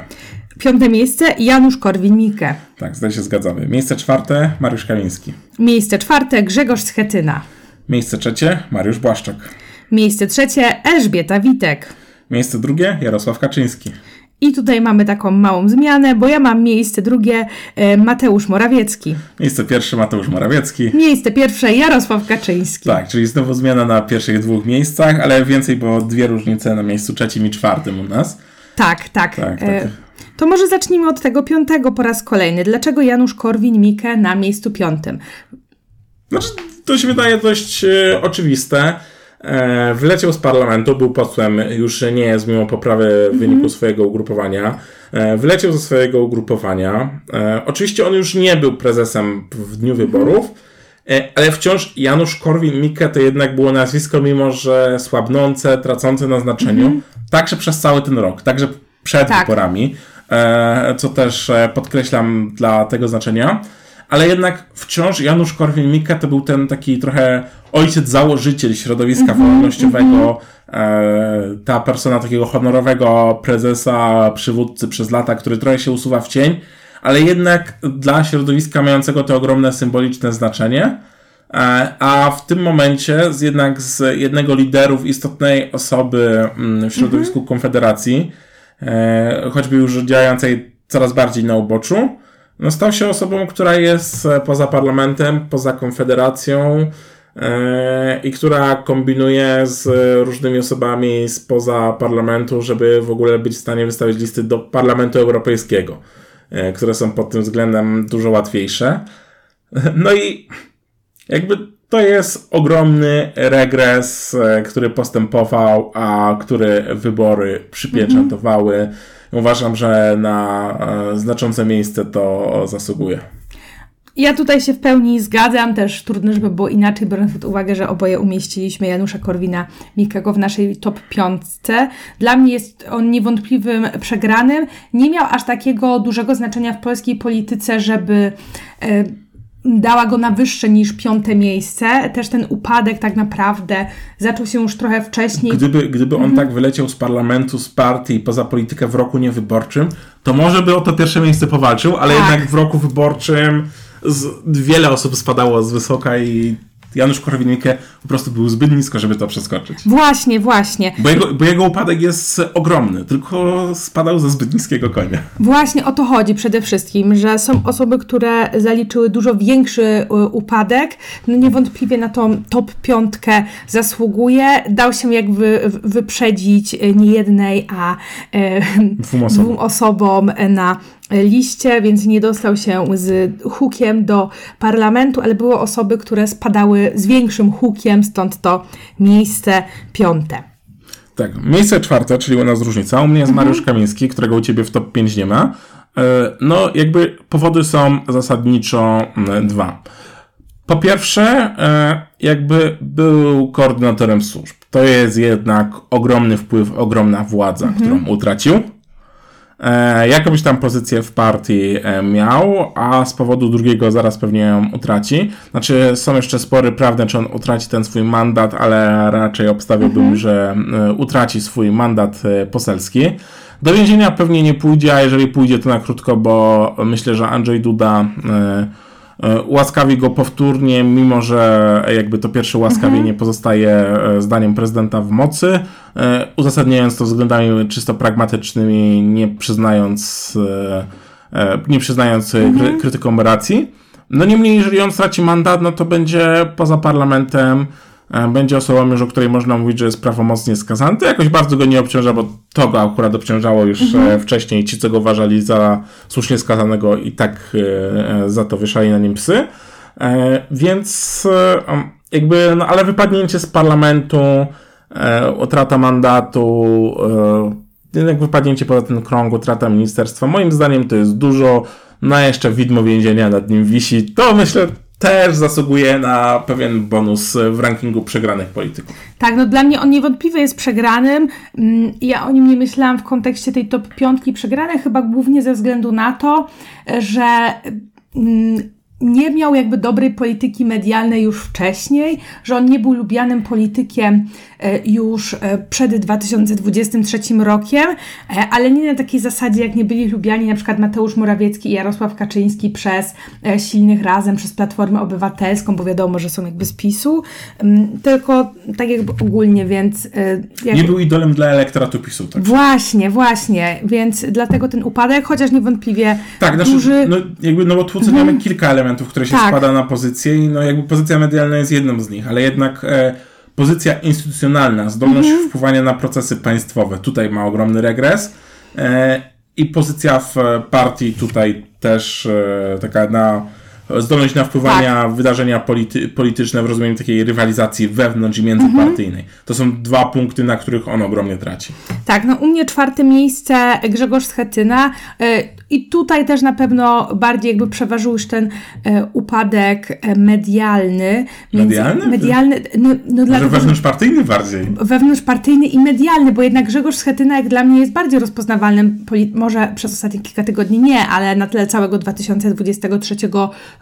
Piąte miejsce, Janusz Korwin-Mikke. Tak, zdaje się zgadzamy. Miejsce czwarte, Mariusz Kamiński. Miejsce czwarte, Grzegorz Schetyna. Miejsce trzecie, Mariusz Błaszczak. Miejsce trzecie, Elżbieta Witek. Miejsce drugie, Jarosław Kaczyński. I tutaj mamy taką małą zmianę, bo ja mam miejsce drugie e, Mateusz Morawiecki. Miejsce pierwsze Mateusz Morawiecki. Miejsce pierwsze Jarosław Kaczyński. Tak, czyli znowu zmiana na pierwszych dwóch miejscach, ale więcej, bo dwie różnice na miejscu trzecim i czwartym u nas. Tak, tak. tak, tak. To może zacznijmy od tego piątego po raz kolejny. Dlaczego Janusz Korwin-Mikke na miejscu piątym? Znaczy, to się wydaje dość e, oczywiste. E, wyleciał z parlamentu, był posłem, już nie jest mimo poprawy w wyniku swojego ugrupowania. E, wyleciał ze swojego ugrupowania. E, oczywiście on już nie był prezesem w dniu wyborów, e, ale wciąż Janusz Korwin-Mikke to jednak było nazwisko, mimo że słabnące, tracące na znaczeniu, także przez cały ten rok, także przed Tak. wyborami, co też podkreślam dla tego znaczenia. Ale jednak wciąż Janusz Korwin-Mikke to był ten taki trochę ojciec założyciel środowiska wolnościowego, e, ta persona takiego honorowego prezesa, przywódcy przez lata, który trochę się usuwa w cień, ale jednak dla środowiska mającego to ogromne symboliczne znaczenie. E, A w tym momencie z jednak z jednego liderów istotnej osoby mm, w środowisku Konfederacji, e, choćby już działającej coraz bardziej na uboczu, no stał się osobą, która jest e, poza parlamentem, poza konfederacją e, i która kombinuje z różnymi osobami spoza parlamentu, żeby w ogóle być w stanie wystawić listy do Parlamentu Europejskiego, e, które są pod tym względem dużo łatwiejsze. *laughs* No i jakby to jest ogromny regres, który postępował, a który wybory przypieczętowały. Uważam, że na e, znaczące miejsce to zasługuje. Ja tutaj się w pełni zgadzam, też trudno, żeby było inaczej, biorąc pod uwagę, że oboje umieściliśmy Janusza Korwina Mikkego w naszej top piątce. Dla mnie jest on niewątpliwym przegranym. Nie miał aż takiego dużego znaczenia w polskiej polityce, żeby e, dała go na wyższe niż piąte miejsce. Też ten upadek tak naprawdę zaczął się już trochę wcześniej. Gdyby, gdyby on tak wyleciał z parlamentu, z partii poza politykę w roku niewyborczym, to może by o to pierwsze miejsce powalczył, ale Tak. jednak w roku wyborczym z, wiele osób spadało z wysoka i Janusz Korwin-Mikke po prostu był zbyt nisko, żeby to przeskoczyć. Właśnie, właśnie. Bo jego, bo jego upadek jest ogromny, tylko spadał ze zbyt niskiego konia. Właśnie o to chodzi przede wszystkim, że są osoby, które zaliczyły dużo większy y, upadek. No niewątpliwie na tą top piątkę zasługuje. Dał się jakby wyprzedzić y, nie jednej, a y, Dwóm osobom. dwóm osobom na liście, więc nie dostał się z hukiem do parlamentu, ale były osoby, które spadały z większym hukiem, stąd to miejsce piąte. Tak, miejsce czwarte, czyli u nas różnica. U mnie jest Mariusz Kamiński, którego u ciebie w top 5 nie ma. E, No, jakby powody są zasadniczo dwa. Po pierwsze, e, jakby był koordynatorem służb. To jest jednak ogromny wpływ, ogromna władza, którą utracił. E, jakąś tam pozycję w partii e, miał, a z powodu drugiego zaraz pewnie ją utraci. Znaczy, są jeszcze spory prawne, czy on utraci ten swój mandat, ale raczej obstawiałbym, że e, utraci swój mandat poselski. Do więzienia pewnie nie pójdzie, a jeżeli pójdzie, to na krótko, bo myślę, że Andrzej Duda e, e, ułaskawi go powtórnie, mimo że jakby to pierwsze ułaskawienie pozostaje e, zdaniem prezydenta w mocy, e, uzasadniając to względami czysto pragmatycznymi, nie przyznając, e, e, nie przyznając e, kry, krytykom racji. No niemniej, jeżeli on straci mandat, no to będzie poza parlamentem, e, będzie osobą już, o której można mówić, że jest prawomocnie skazany. To jakoś bardzo go nie obciąża, bo to go akurat obciążało już e, wcześniej. Ci, co go uważali za słusznie skazanego i tak e, e, za to wieszali na nim psy. E, Więc e, jakby, no ale wypadnięcie z parlamentu, e, utrata mandatu, e, jednak wypadnięcie poza ten krąg, utrata ministerstwa, moim zdaniem to jest dużo. No jeszcze widmo więzienia nad nim wisi. To myślę też zasługuje na pewien bonus w rankingu przegranych polityków. Tak, no dla mnie on niewątpliwie jest przegranym. Mm, Ja o nim nie myślałam w kontekście tej top piątki przegrane, chyba głównie ze względu na to, że mm, nie miał jakby dobrej polityki medialnej już wcześniej, że on nie był lubianym politykiem e, już e, przed 2023 rokiem, e, ale nie na takiej zasadzie, jak nie byli lubiani na przykład Mateusz Morawiecki i Jarosław Kaczyński przez Silnych Razem, przez Platformę Obywatelską, bo wiadomo, że są jakby z PiSu, mm, tylko tak jakby ogólnie, więc... jak- Nie był idolem dla elektoratu PiSu. Tak, Właśnie, właśnie, więc dlatego ten upadek, chociaż niewątpliwie tak znaczy, duży... no, jakby, no bo tu oceniamy kilka elementów, które się Tak. składa na pozycję i no jakby pozycja medialna jest jedną z nich, ale jednak e, pozycja instytucjonalna, zdolność wpływania na procesy państwowe, tutaj ma ogromny regres e, i pozycja w e, partii tutaj też e, taka na zdolność na wpływania w wydarzenia polity, polityczne w rozumieniu takiej rywalizacji wewnątrz i międzypartyjnej. To są dwa punkty, na których on ogromnie traci. Tak, no u mnie czwarte miejsce Grzegorz Schetyna y, i tutaj też na pewno bardziej jakby przeważył już ten e, upadek e, medialny. Medialny? Medialny, no, no dlatego, wewnątrzpartyjny bardziej. wewnątrzpartyjny i medialny, bo jednak Grzegorz Schetyna jak dla mnie jest bardziej rozpoznawalnym, może przez ostatnie kilka tygodni nie, ale na tle całego 2023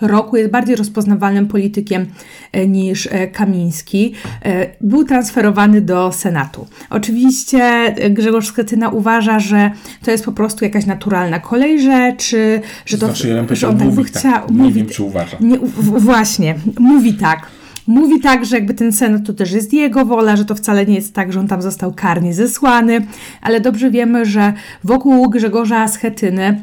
roku jest bardziej rozpoznawalnym politykiem e, niż e, Kamiński. E, Był transferowany do Senatu. Oczywiście e, Grzegorz Schetyna uważa, że to jest po prostu jakaś naturalna kolej rzeczy, że to, Znaczy, ja bym że on tak by mówi chciał. tak. Nie mówi, wiem, czy uważa. nie, w, właśnie, mówi tak. Mówi tak, że jakby ten senat to też jest jego wola, że to wcale nie jest tak, że on tam został karnie zesłany, ale dobrze wiemy, że wokół Grzegorza Schetyny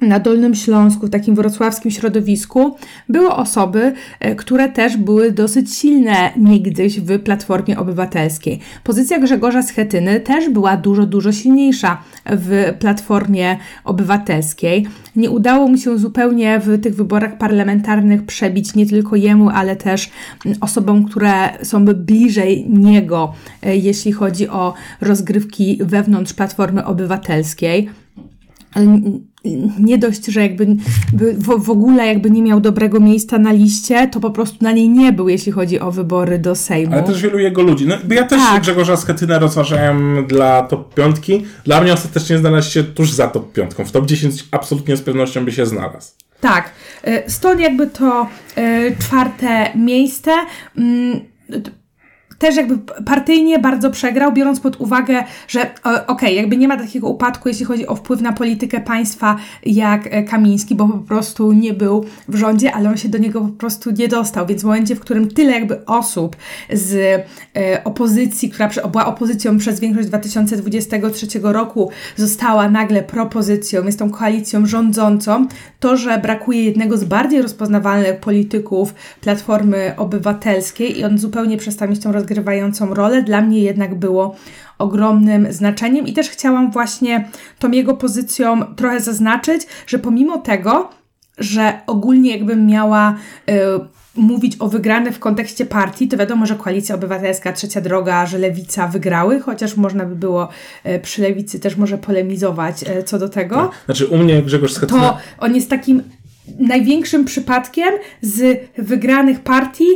na Dolnym Śląsku, w takim wrocławskim środowisku, były osoby, e, które też były dosyć silne niegdyś w Platformie Obywatelskiej. Pozycja Grzegorza Schetyny też była dużo, dużo silniejsza w Platformie Obywatelskiej. Nie udało mu się zupełnie w tych wyborach parlamentarnych przebić nie tylko jemu, ale też mm, osobom, które są bliżej niego, e, jeśli chodzi o rozgrywki wewnątrz Platformy Obywatelskiej. Ale nie dość, że jakby by w, ogóle jakby nie miał dobrego miejsca na liście, to po prostu na niej nie był, jeśli chodzi o wybory do Sejmu. Ale też wielu jego ludzi. No, bo ja też Tak. Grzegorza Schetynę rozważałem dla top piątki. Dla mnie ostatecznie znalazł się tuż za top piątką. W top 10 absolutnie z pewnością by się znalazł. Tak, y, stąd jakby to y, czwarte miejsce. Też jakby partyjnie bardzo przegrał, biorąc pod uwagę, że okej, jakby nie ma takiego upadku, jeśli chodzi o wpływ na politykę państwa jak e, Kamiński, bo po prostu nie był w rządzie, ale on się do niego po prostu nie dostał, więc w momencie, w którym tyle jakby osób z e, opozycji, która była opozycją przez większość 2023 roku, została nagle propozycją, jest tą koalicją rządzącą, to, że brakuje jednego z bardziej rozpoznawalnych polityków Platformy Obywatelskiej i on zupełnie przestał mieć tą rozgrywającą rolę, dla mnie jednak było ogromnym znaczeniem i też chciałam właśnie tą jego pozycją trochę zaznaczyć, że pomimo tego, że ogólnie jakbym miała y, mówić o wygranych w kontekście partii, to wiadomo, że Koalicja Obywatelska, Trzecia Droga, że Lewica wygrały, chociaż można by było y, przy Lewicy też może polemizować y, co do tego. Znaczy u mnie Grzegorz Schetyna... to on jest takim największym przypadkiem z wygranych partii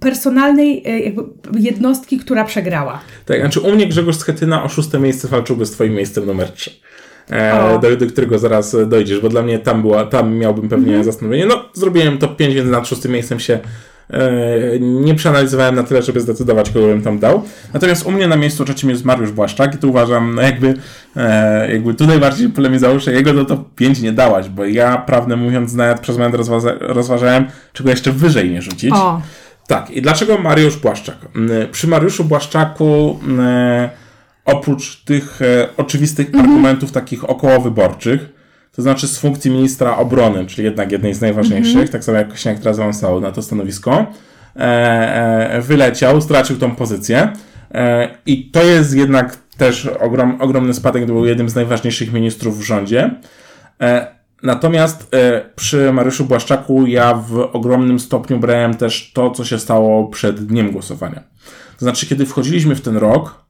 personalnej e, jednostki, która przegrała. Tak, znaczy u mnie Grzegorz Schetyna o szóste miejsce walczyłby z twoim miejscem numer 3. E, do, do którego zaraz e, dojdziesz, bo dla mnie tam była, tam miałbym pewnie Mhm. zastanowienie. No, zrobiłem top 5, więc nad szóstym miejscem się e, nie przeanalizowałem na tyle, żeby zdecydować, kogo bym tam dał. Natomiast u mnie na miejscu trzecim jest Mariusz Błaszczak i tu uważam, no jakby, e, jakby tutaj bardziej polemizował, że jego do top 5 nie dałaś, bo ja, prawdę mówiąc, nawet przez moment rozwaza- rozważałem, czego jeszcze wyżej nie rzucić. O, Tak, i dlaczego Mariusz Błaszczak? Mm, Przy Mariuszu Błaszczaku, mm, oprócz tych e, oczywistych argumentów takich okołowyborczych, to znaczy z funkcji ministra obrony, czyli jednak jednej z najważniejszych, tak samo jak Kośniak teraz awansował na to stanowisko, e, e, wyleciał, stracił tą pozycję e, i to jest jednak też ogrom, ogromny spadek, był jednym z najważniejszych ministrów w rządzie. Natomiast e, przy Mariuszu Błaszczaku ja w ogromnym stopniu brałem też to, co się stało przed dniem głosowania. To znaczy, kiedy wchodziliśmy w ten rok,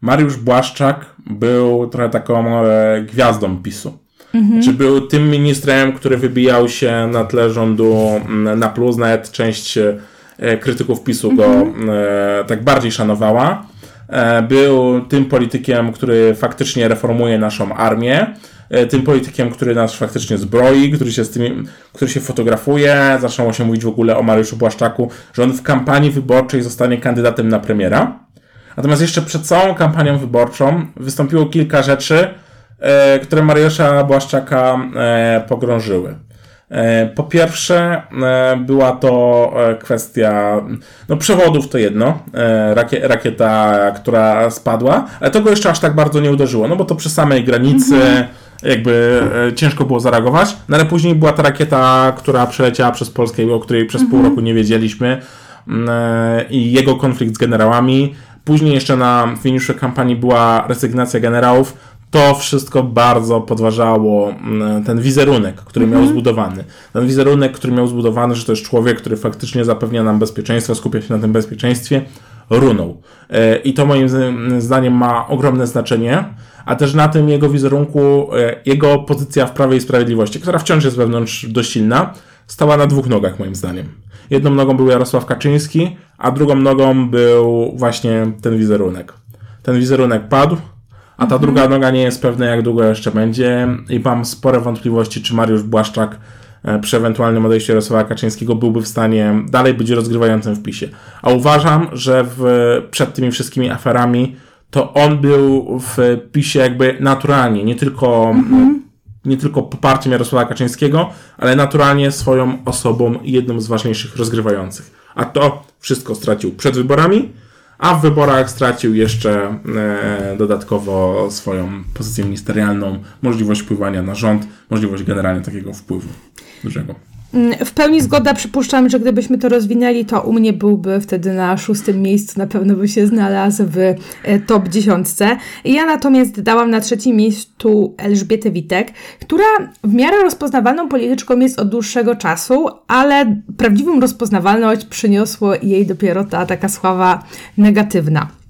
Mariusz Błaszczak był trochę taką e, gwiazdą PiSu. Czy był tym ministrem, który wybijał się na tle rządu na plus, nawet część e, krytyków PiSu go e, tak bardziej szanowała. E, Był tym politykiem, który faktycznie reformuje naszą armię, e, tym politykiem, który nas faktycznie zbroi, który się, z tymi, który się fotografuje. Zaczęło się mówić w ogóle o Mariuszu Błaszczaku, że on w kampanii wyborczej zostanie kandydatem na premiera. Natomiast jeszcze przed całą kampanią wyborczą wystąpiło kilka rzeczy, e, które Mariusza Błaszczaka pogrążyły. E, Po pierwsze, e, była to e, kwestia no, przewodów, to jedno, rakie, rakieta, która spadła, ale to go jeszcze aż tak bardzo nie uderzyło, no bo to przy samej granicy jakby e, ciężko było zareagować, no ale później była ta rakieta, która przeleciała przez Polskę, o której przez pół roku nie wiedzieliśmy e, i jego konflikt z generałami. Później jeszcze na finiuszu kampanii była rezygnacja generałów. To wszystko bardzo podważało mm, ten wizerunek, który Mhm. miał zbudowany. Ten wizerunek, który miał zbudowany, że to jest człowiek, który faktycznie zapewnia nam bezpieczeństwo, skupia się na tym bezpieczeństwie, runął. E, I to moim z- zdaniem ma ogromne znaczenie, a też na tym jego wizerunku, e, jego pozycja w Prawie i Sprawiedliwości, która wciąż jest wewnątrz dość silna, stała na dwóch nogach moim zdaniem. Jedną nogą był Jarosław Kaczyński, a drugą nogą był właśnie ten wizerunek. Ten wizerunek padł, a ta druga noga nie jest pewna, jak długo jeszcze będzie i mam spore wątpliwości, czy Mariusz Błaszczak e, przy ewentualnym odejściu Jarosława Kaczyńskiego byłby w stanie dalej być rozgrywającym w PiSie. A uważam, że w, przed tymi wszystkimi aferami to on był w PiSie jakby naturalnie, nie tylko, nie tylko poparciem Jarosława Kaczyńskiego, ale naturalnie swoją osobą jedną z ważniejszych rozgrywających. A to wszystko stracił przed wyborami, a w wyborach stracił jeszcze e, dodatkowo swoją pozycję ministerialną, możliwość wpływania na rząd, możliwość generalnie takiego wpływu dużego. W pełni zgoda, przypuszczam, że gdybyśmy to rozwinęli, to u mnie byłby wtedy na szóstym miejscu, na pewno by się znalazł w e, top dziesiątce. Ja natomiast dałam na trzecim miejscu Elżbietę Witek, która w miarę rozpoznawalną polityczką jest od dłuższego czasu, ale prawdziwą rozpoznawalność przyniosło jej dopiero ta taka sława negatywna.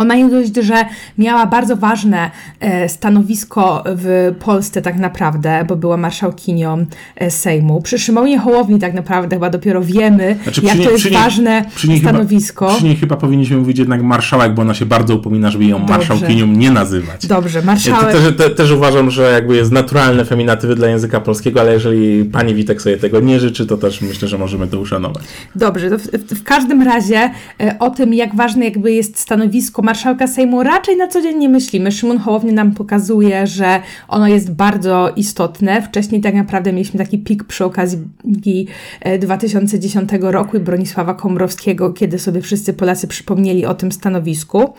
Ona nie dość, że miała bardzo ważne e, stanowisko w Polsce tak naprawdę, bo była marszałkinią e, Sejmu. Przy Szymonie Hołowni tak naprawdę chyba dopiero wiemy, Znaczy, jak przy to jest przy niej- ważne przy niej stanowisko. Chyba, przy niej chyba powinniśmy mówić jednak marszałek, bo ona się bardzo upomina, żeby ją Dobrze. marszałkinią nie nazywać. Dobrze, Ja marszałek. też, te, też uważam, że jakby jest naturalne feminatywy dla języka polskiego, ale jeżeli pani Witek sobie tego nie życzy, to też myślę, że możemy to uszanować. Dobrze, to w, w, w każdym razie e, o tym, jak ważne jakby jest stanowisko marszałka Sejmu, raczej na co dzień nie myślimy. Szymon Hołownia nam pokazuje, że ono jest bardzo istotne. Wcześniej tak naprawdę mieliśmy taki pik przy okazji e, 2010 roku i Bronisława Komorowskiego, kiedy sobie wszyscy Polacy przypomnieli o tym stanowisku.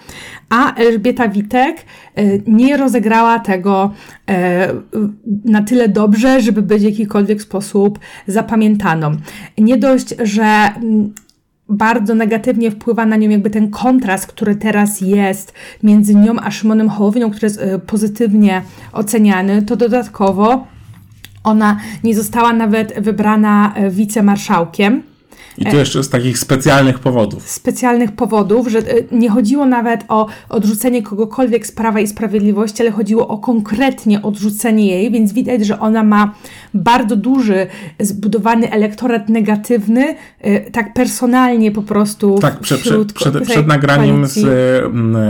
A Elżbieta Witek e, nie rozegrała tego e, na tyle dobrze, żeby być w jakikolwiek sposób zapamiętaną. Nie dość, że mm, bardzo negatywnie wpływa na nią jakby ten kontrast, który teraz jest między nią a Szymonem Hołownią, który jest e, pozytywnie oceniany, to dodatkowo ona nie została nawet wybrana e, wicemarszałkiem I tu jeszcze z takich specjalnych powodów. specjalnych powodów, że e, nie chodziło nawet o odrzucenie kogokolwiek z Prawa i Sprawiedliwości, ale chodziło o konkretnie odrzucenie jej, więc widać, że ona ma bardzo duży, zbudowany elektorat negatywny, e, tak personalnie po prostu Tak, przed, wśród przed, przed, przed nagraniem z,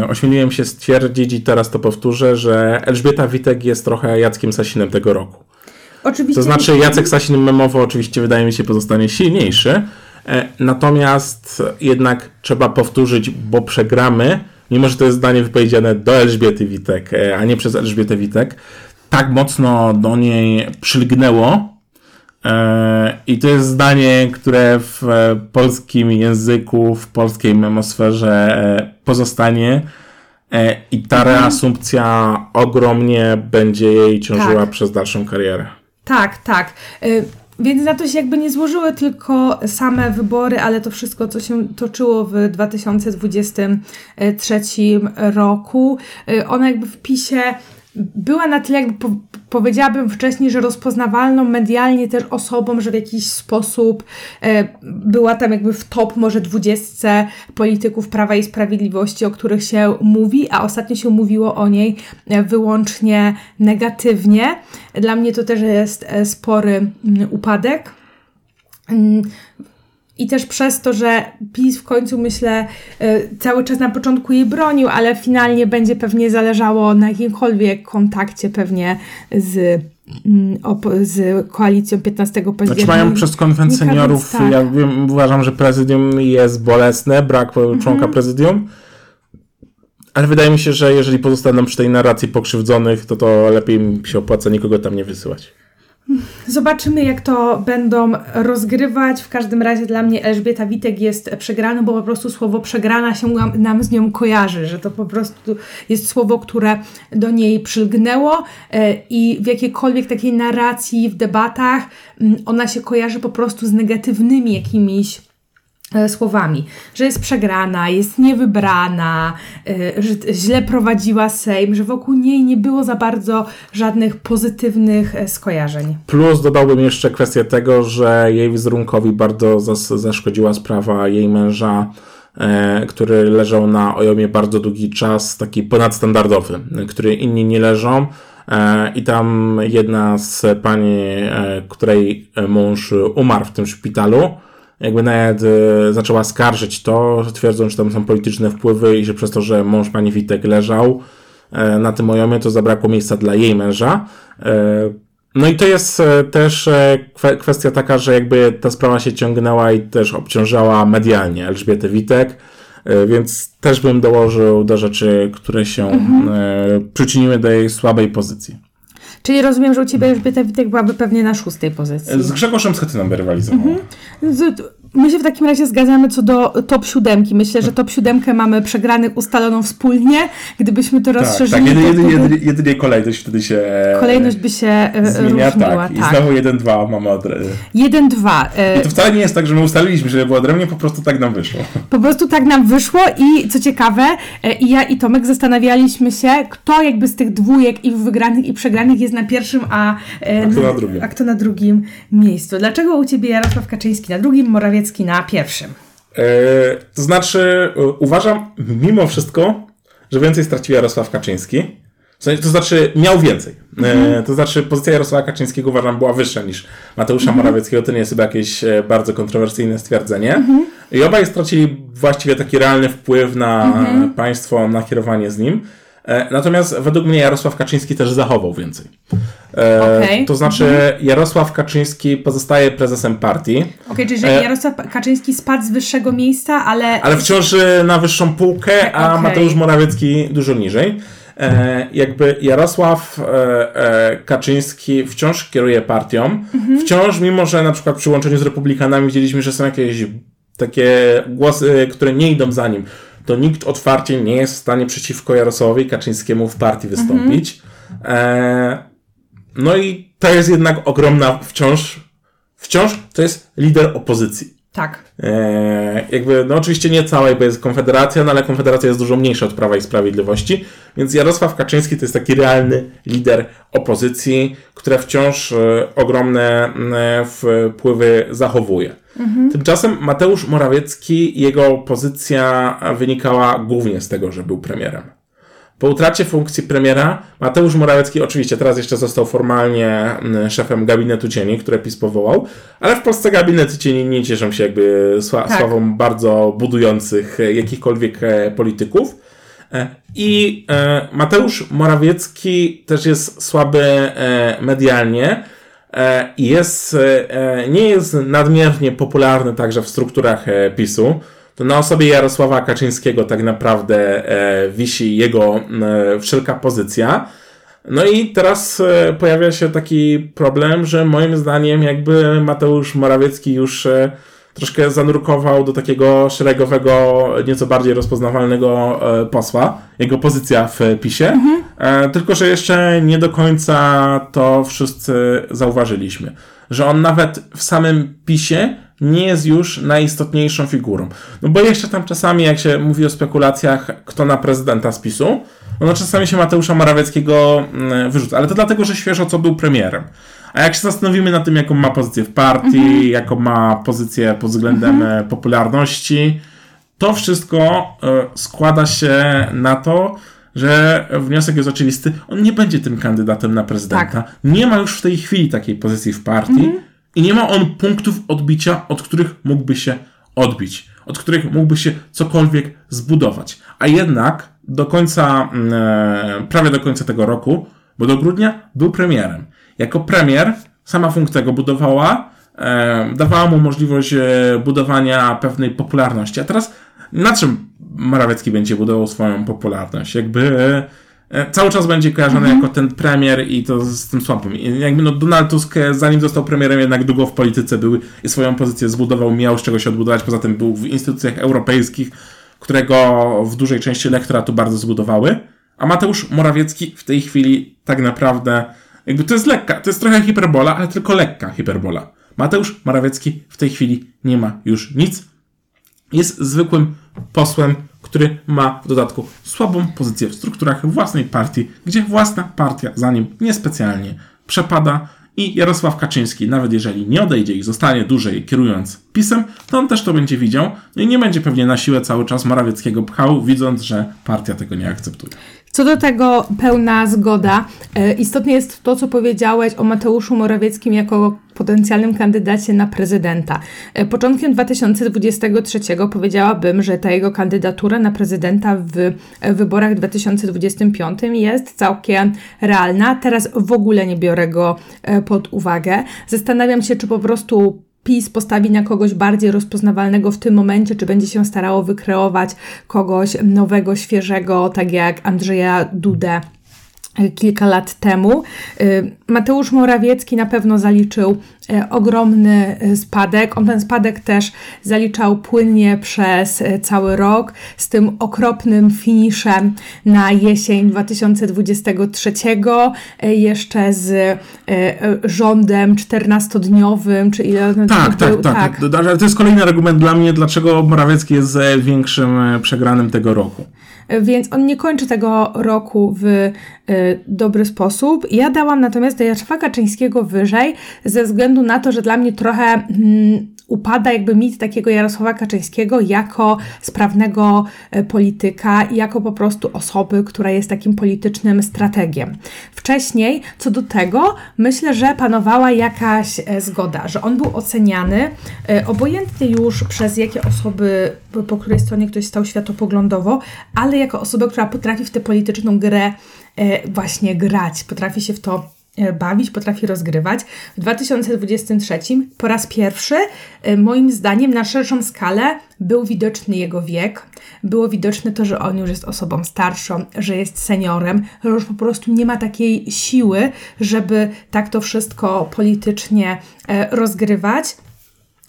ośmieliłem się stwierdzić i teraz to powtórzę, że Elżbieta Witek jest trochę Jackiem Sasinem tego roku. Oczywiście To znaczy Jacek Sasin memowo oczywiście wydaje mi się pozostanie silniejszy, e, natomiast jednak trzeba powtórzyć, bo przegramy, mimo że to jest zdanie wypowiedziane do Elżbiety Witek, e, a nie przez Elżbietę Witek, tak mocno do niej przylgnęło, E, I to jest zdanie, które w e, polskim języku, w polskiej memosferze e, pozostanie. E, I ta reasumpcja ogromnie będzie jej ciążyła Tak. przez dalszą karierę. Tak, tak. Więc na to się jakby nie złożyły tylko same wybory, ale to wszystko, co się toczyło w 2023 roku. Y, Ona jakby w PiSie była na tyle, jakby po, powiedziałabym wcześniej, że rozpoznawalną medialnie też osobą, że w jakiś sposób e, była tam jakby w top może dwudziestce polityków Prawa i Sprawiedliwości, o których się mówi, a ostatnio się mówiło o niej e, wyłącznie negatywnie. Dla mnie to też jest e, spory mm, upadek. I też przez to, że PiS w końcu, myślę, y, cały czas na początku jej bronił, ale finalnie będzie pewnie zależało na jakimkolwiek kontakcie pewnie z, mm, z koalicją 15 października. Znaczy mają przez konwent seniorów, tak. ja wiem, uważam, że prezydium jest bolesne, brak członka prezydium. Ale wydaje mi się, że jeżeli pozostaną przy tej narracji pokrzywdzonych, to to lepiej mi się opłaca nikogo tam nie wysyłać. Zobaczymy, jak to będą rozgrywać. W każdym razie dla mnie Elżbieta Witek jest przegraną, bo po prostu słowo przegrana się nam, z nią kojarzy, że to po prostu jest słowo, które do niej przylgnęło e, i w jakiejkolwiek takiej narracji, w debatach mm, ona się kojarzy po prostu z negatywnymi jakimiś słowami, że jest przegrana, jest niewybrana, e, że źle prowadziła Sejm, że wokół niej nie było za bardzo żadnych pozytywnych e, skojarzeń. Plus dodałbym jeszcze kwestię tego, że jej wizerunkowi bardzo zas- zaszkodziła sprawa jej męża, e, który leżał na ojomie bardzo długi czas, taki ponadstandardowy, e, który inni nie leżą. E, I tam jedna z pani, e, której mąż umarł w tym szpitalu, jakby nawet e, zaczęła skarżyć to, twierdząc, że tam są polityczne wpływy i że przez to, że mąż pani Witek leżał e, na tym ojomie, to zabrakło miejsca dla jej męża. E, no i to jest e, też kwe- kwestia taka, że jakby ta sprawa się ciągnęła i też obciążała medialnie Elżbietę Witek, więc też bym dołożył do rzeczy, które się e, przyczyniły do jej słabej pozycji. Czyli rozumiem, że u Ciebie Elżbieta Witek byłaby pewnie na szóstej pozycji. Z Grzegorzem Schetyną by rywalizowała. Z- My się w takim razie zgadzamy co do top siódemki. Myślę, że top siódemkę mamy przegranych ustaloną wspólnie. Gdybyśmy to Tak, rozszerzyli, tak, jedynie, to jedynie, jedynie kolejność wtedy się e, kolejność by się e, zmienia, różniła. tak. I Tak. znowu 1-2 mamy od... Jeden, dwa. E, I to wcale nie jest tak, że my ustaliliśmy, że było odrębnie, po prostu tak nam wyszło. Po prostu tak nam wyszło i co ciekawe, i ja i Tomek zastanawialiśmy się, kto jakby z tych dwójek i wygranych i przegranych jest na pierwszym, a, A kto na drugim? a kto na drugim miejscu. Dlaczego u Ciebie Jarosław Kaczyński na drugim, Morawiecki na pierwszym? E, to znaczy, e, uważam mimo wszystko, że więcej stracił Jarosław Kaczyński. W sensie, To znaczy, miał więcej. E, to znaczy, pozycja Jarosława Kaczyńskiego uważam była wyższa niż Mateusza Morawieckiego. To nie jest chyba jakieś bardzo kontrowersyjne stwierdzenie. I obaj stracili właściwie taki realny wpływ na państwo, na kierowanie z nim. E, Natomiast według mnie Jarosław Kaczyński też zachował więcej. E, Okej. To znaczy, Jarosław Kaczyński pozostaje prezesem partii. Okej, czyli że E, Jarosław Kaczyński spadł z wyższego miejsca, ale... Ale wciąż na wyższą półkę, a Okej. Mateusz Morawiecki dużo niżej. E, jakby Jarosław e, e, Kaczyński wciąż kieruje partią. Wciąż, mimo że na przykład przy łączeniu z republikanami widzieliśmy, że są jakieś takie głosy, które nie idą za nim, to nikt otwarcie nie jest w stanie przeciwko Jarosławowi Kaczyńskiemu w partii wystąpić. E, no i to jest jednak ogromna wciąż, wciąż to jest lider opozycji. Tak. E, jakby, no oczywiście nie całej, bo jest Konfederacja, no ale Konfederacja jest dużo mniejsza od Prawa i Sprawiedliwości, więc Jarosław Kaczyński to jest taki realny lider opozycji, która wciąż e, ogromne e, wpływy zachowuje. Tymczasem Mateusz Morawiecki, jego pozycja wynikała głównie z tego, że był premierem. Po utracie funkcji premiera, Mateusz Morawiecki oczywiście teraz jeszcze został formalnie mm, szefem gabinetu cieni, które PiS powołał, ale w Polsce gabinety cieni nie cieszą się jakby sła- Tak. sławą bardzo budujących e, jakichkolwiek e, polityków. E, I Mateusz Morawiecki też jest słaby medialnie i jest, nie jest nadmiernie popularny także w strukturach PiSu. To na osobie Jarosława Kaczyńskiego tak naprawdę e, wisi jego e, wszelka pozycja. No i teraz e, pojawia się taki problem, że moim zdaniem jakby Mateusz Morawiecki już e, troszkę zanurkował do takiego szeregowego, nieco bardziej rozpoznawalnego e, posła, jego pozycja w PiSie, e, tylko że jeszcze nie do końca to wszyscy zauważyliśmy, że on nawet w samym PiSie nie jest już najistotniejszą figurą. No bo jeszcze tam czasami, jak się mówi o spekulacjach, kto na prezydenta z PiSu, no, czasami się Mateusza Morawieckiego mm, wyrzuca, ale to dlatego, że świeżo co był premierem. A jak się zastanowimy nad tym, jaką ma pozycję w partii, jaką ma pozycję pod względem e, popularności, to wszystko e, składa się na to, że wniosek jest oczywisty. On nie będzie tym kandydatem na prezydenta. Nie ma już w tej chwili takiej pozycji w partii i nie ma on punktów odbicia, od których mógłby się odbić, od których mógłby się cokolwiek zbudować. A jednak do końca, mm, e, prawie do końca tego roku, bo do grudnia był premierem. Jako premier sama funkcja go budowała, e, dawała mu możliwość e, budowania pewnej popularności. A teraz na czym Morawiecki będzie budował swoją popularność? Jakby cały czas będzie kojarzony jako ten premier i to z tym słabym. I jakby no Donald Tusk, e, zanim został premierem, jednak długo w polityce był i swoją pozycję zbudował, miał z czego się odbudować, poza tym był w instytucjach europejskich, które go w dużej części elektoratu bardzo zbudowały. A Mateusz Morawiecki w tej chwili tak naprawdę, jakby to jest lekka, to jest trochę hiperbola, ale tylko lekka hiperbola. Mateusz Morawiecki w tej chwili nie ma już nic, jest zwykłym posłem, który ma w dodatku słabą pozycję w strukturach własnej partii, gdzie własna partia za nim niespecjalnie przepada i Jarosław Kaczyński, nawet jeżeli nie odejdzie i zostanie dłużej kierując pisem, to on też to będzie widział i nie będzie pewnie na siłę cały czas Morawieckiego pchał, widząc, że partia tego nie akceptuje. Co do tego pełna zgoda. E, istotne jest to, co powiedziałeś o Mateuszu Morawieckim jako potencjalnym kandydacie na prezydenta. E, początkiem 2023 powiedziałabym, że ta jego kandydatura na prezydenta w wyborach 2025 jest całkiem realna. Teraz w ogóle nie biorę go e, pod uwagę. Zastanawiam się, czy po prostu PiS postawi na kogoś bardziej rozpoznawalnego w tym momencie, czy będzie się starało wykreować kogoś nowego, świeżego, tak jak Andrzeja Dudę kilka lat temu. Y, Mateusz Morawiecki na pewno zaliczył y, ogromny y, spadek. On ten spadek też zaliczał płynnie przez cały rok z tym okropnym finiszem na jesień 2023, jeszcze z rządem 14-dniowym, czy ile tak, tak, tak, tak, tak. To jest kolejny argument dla mnie, dlaczego Morawiecki jest większym przegranym tego roku więc on nie kończy tego roku w y, dobry sposób. Ja dałam natomiast Jarosława Kaczyńskiego wyżej ze względu na to, że dla mnie trochę mm, upada jakby mit takiego Jarosława Kaczyńskiego jako sprawnego e, polityka, jako po prostu osoby, która jest takim politycznym strategiem. Wcześniej, co do tego, myślę, że panowała jakaś e, zgoda, że on był oceniany e, obojętnie już przez jakie osoby, po której stronie ktoś stał światopoglądowo, ale jako osobę, która potrafi w tę polityczną grę właśnie grać, potrafi się w to bawić, potrafi rozgrywać. W 2023 po raz pierwszy, e, moim zdaniem, na szerszą skalę był widoczny jego wiek. Było widoczne to, że on już jest osobą starszą, że jest seniorem, że już po prostu nie ma takiej siły, żeby tak to wszystko politycznie e, rozgrywać.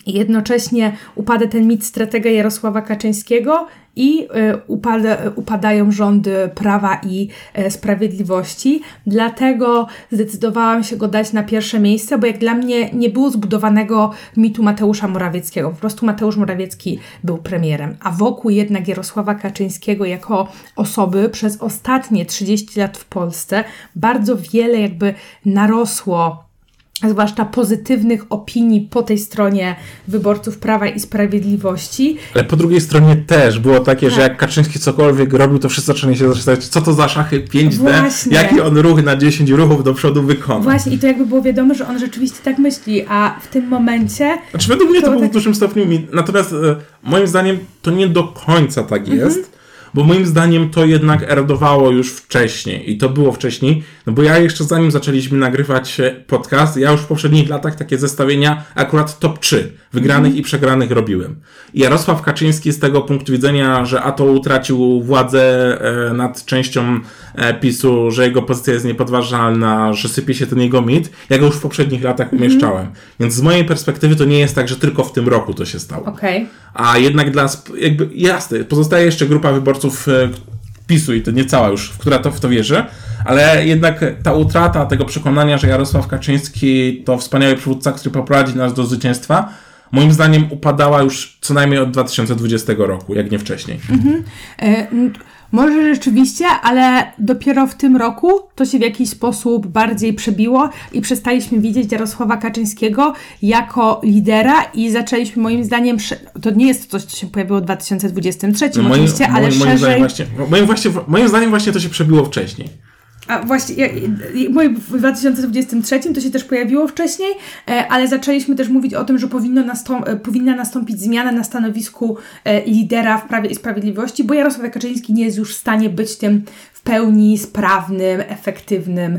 Jednocześnie upada ten mit stratega Jarosława Kaczyńskiego i e, upada, upadają rządy prawa i e, sprawiedliwości. Dlatego zdecydowałam się go dać na pierwsze miejsce, bo jak dla mnie nie było zbudowanego mitu Mateusza Morawieckiego. Po prostu Mateusz Morawiecki był premierem, a wokół jednak Jarosława Kaczyńskiego jako osoby przez ostatnie 30 lat w Polsce bardzo wiele jakby narosło zwłaszcza pozytywnych opinii po tej stronie wyborców Prawa i Sprawiedliwości. Ale po drugiej stronie też było takie, tak. że jak Kaczyński cokolwiek robił, to wszyscy zaczęli się zastanawiać, co to za szachy 5D, Właśnie. jaki on ruch na 10 ruchów do przodu wykona. Właśnie i to jakby było wiadomo, że on rzeczywiście tak myśli, a w tym momencie... Znaczy według mnie to, było tak... w dużym stopniu, natomiast e, moim zdaniem to nie do końca tak mhm. jest, mhm bo moim zdaniem to jednak erdowało już wcześniej i to było wcześniej, no bo ja jeszcze zanim zaczęliśmy nagrywać podcast, ja już w poprzednich latach takie zestawienia akurat top 3 wygranych mm. i przegranych robiłem. I Jarosław Kaczyński z tego punktu widzenia, że a to utracił władzę e, nad częścią e, PiSu, że jego pozycja jest niepodważalna, że sypie się ten jego mit, ja go już w poprzednich latach mhm. umieszczałem. Mm. Więc z mojej perspektywy to nie jest tak, że tylko w tym roku to się stało. Okay. A jednak dla, jakby jasne, pozostaje jeszcze grupa wyborców e, PiSu i to nie cała już, która to w to wierzy, ale jednak ta utrata tego przekonania, że Jarosław Kaczyński to wspaniały przywódca, który poprowadzi nas do zwycięstwa, moim zdaniem upadała już co najmniej od 2020 roku, jak nie wcześniej. Mhm. E, może rzeczywiście, ale dopiero w tym roku to się w jakiś sposób bardziej przebiło i przestaliśmy widzieć Jarosława Kaczyńskiego jako lidera i zaczęliśmy moim zdaniem, to nie jest coś, co się pojawiło w 2023 no moim, oczywiście, ale moim, szerzej... Zdaniem właśnie, moim, właśnie, moim zdaniem właśnie to się przebiło wcześniej. A właśnie, w 2023 to się też pojawiło wcześniej, e, ale zaczęliśmy też mówić o tym, że powinno nastąp e, powinna nastąpić zmiana na stanowisku e, lidera w Prawie i Sprawiedliwości, bo Jarosław Kaczyński nie jest już w stanie być tym w pełni sprawnym, efektywnym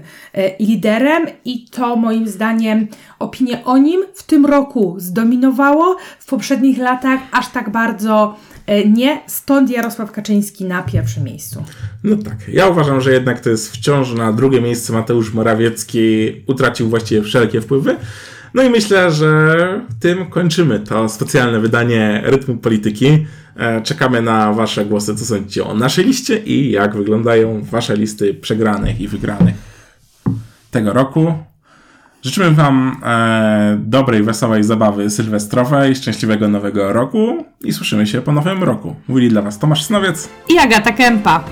liderem i to moim zdaniem opinie o nim w tym roku zdominowało, w poprzednich latach aż tak bardzo nie, stąd Jarosław Kaczyński na pierwszym miejscu. No tak, ja uważam, że jednak to jest wciąż na drugie miejsce Mateusz Morawiecki utracił właściwie wszelkie wpływy. No i myślę, że tym kończymy to specjalne wydanie Rytmu Polityki. E, czekamy na Wasze głosy, co sądzicie o naszej liście i jak wyglądają Wasze listy przegranych i wygranych tego roku. Życzymy Wam e, dobrej, wesołej zabawy sylwestrowej, szczęśliwego nowego roku i słyszymy się po nowym roku. Mówili dla Was Tomasz Snowiec I Agata Kępa.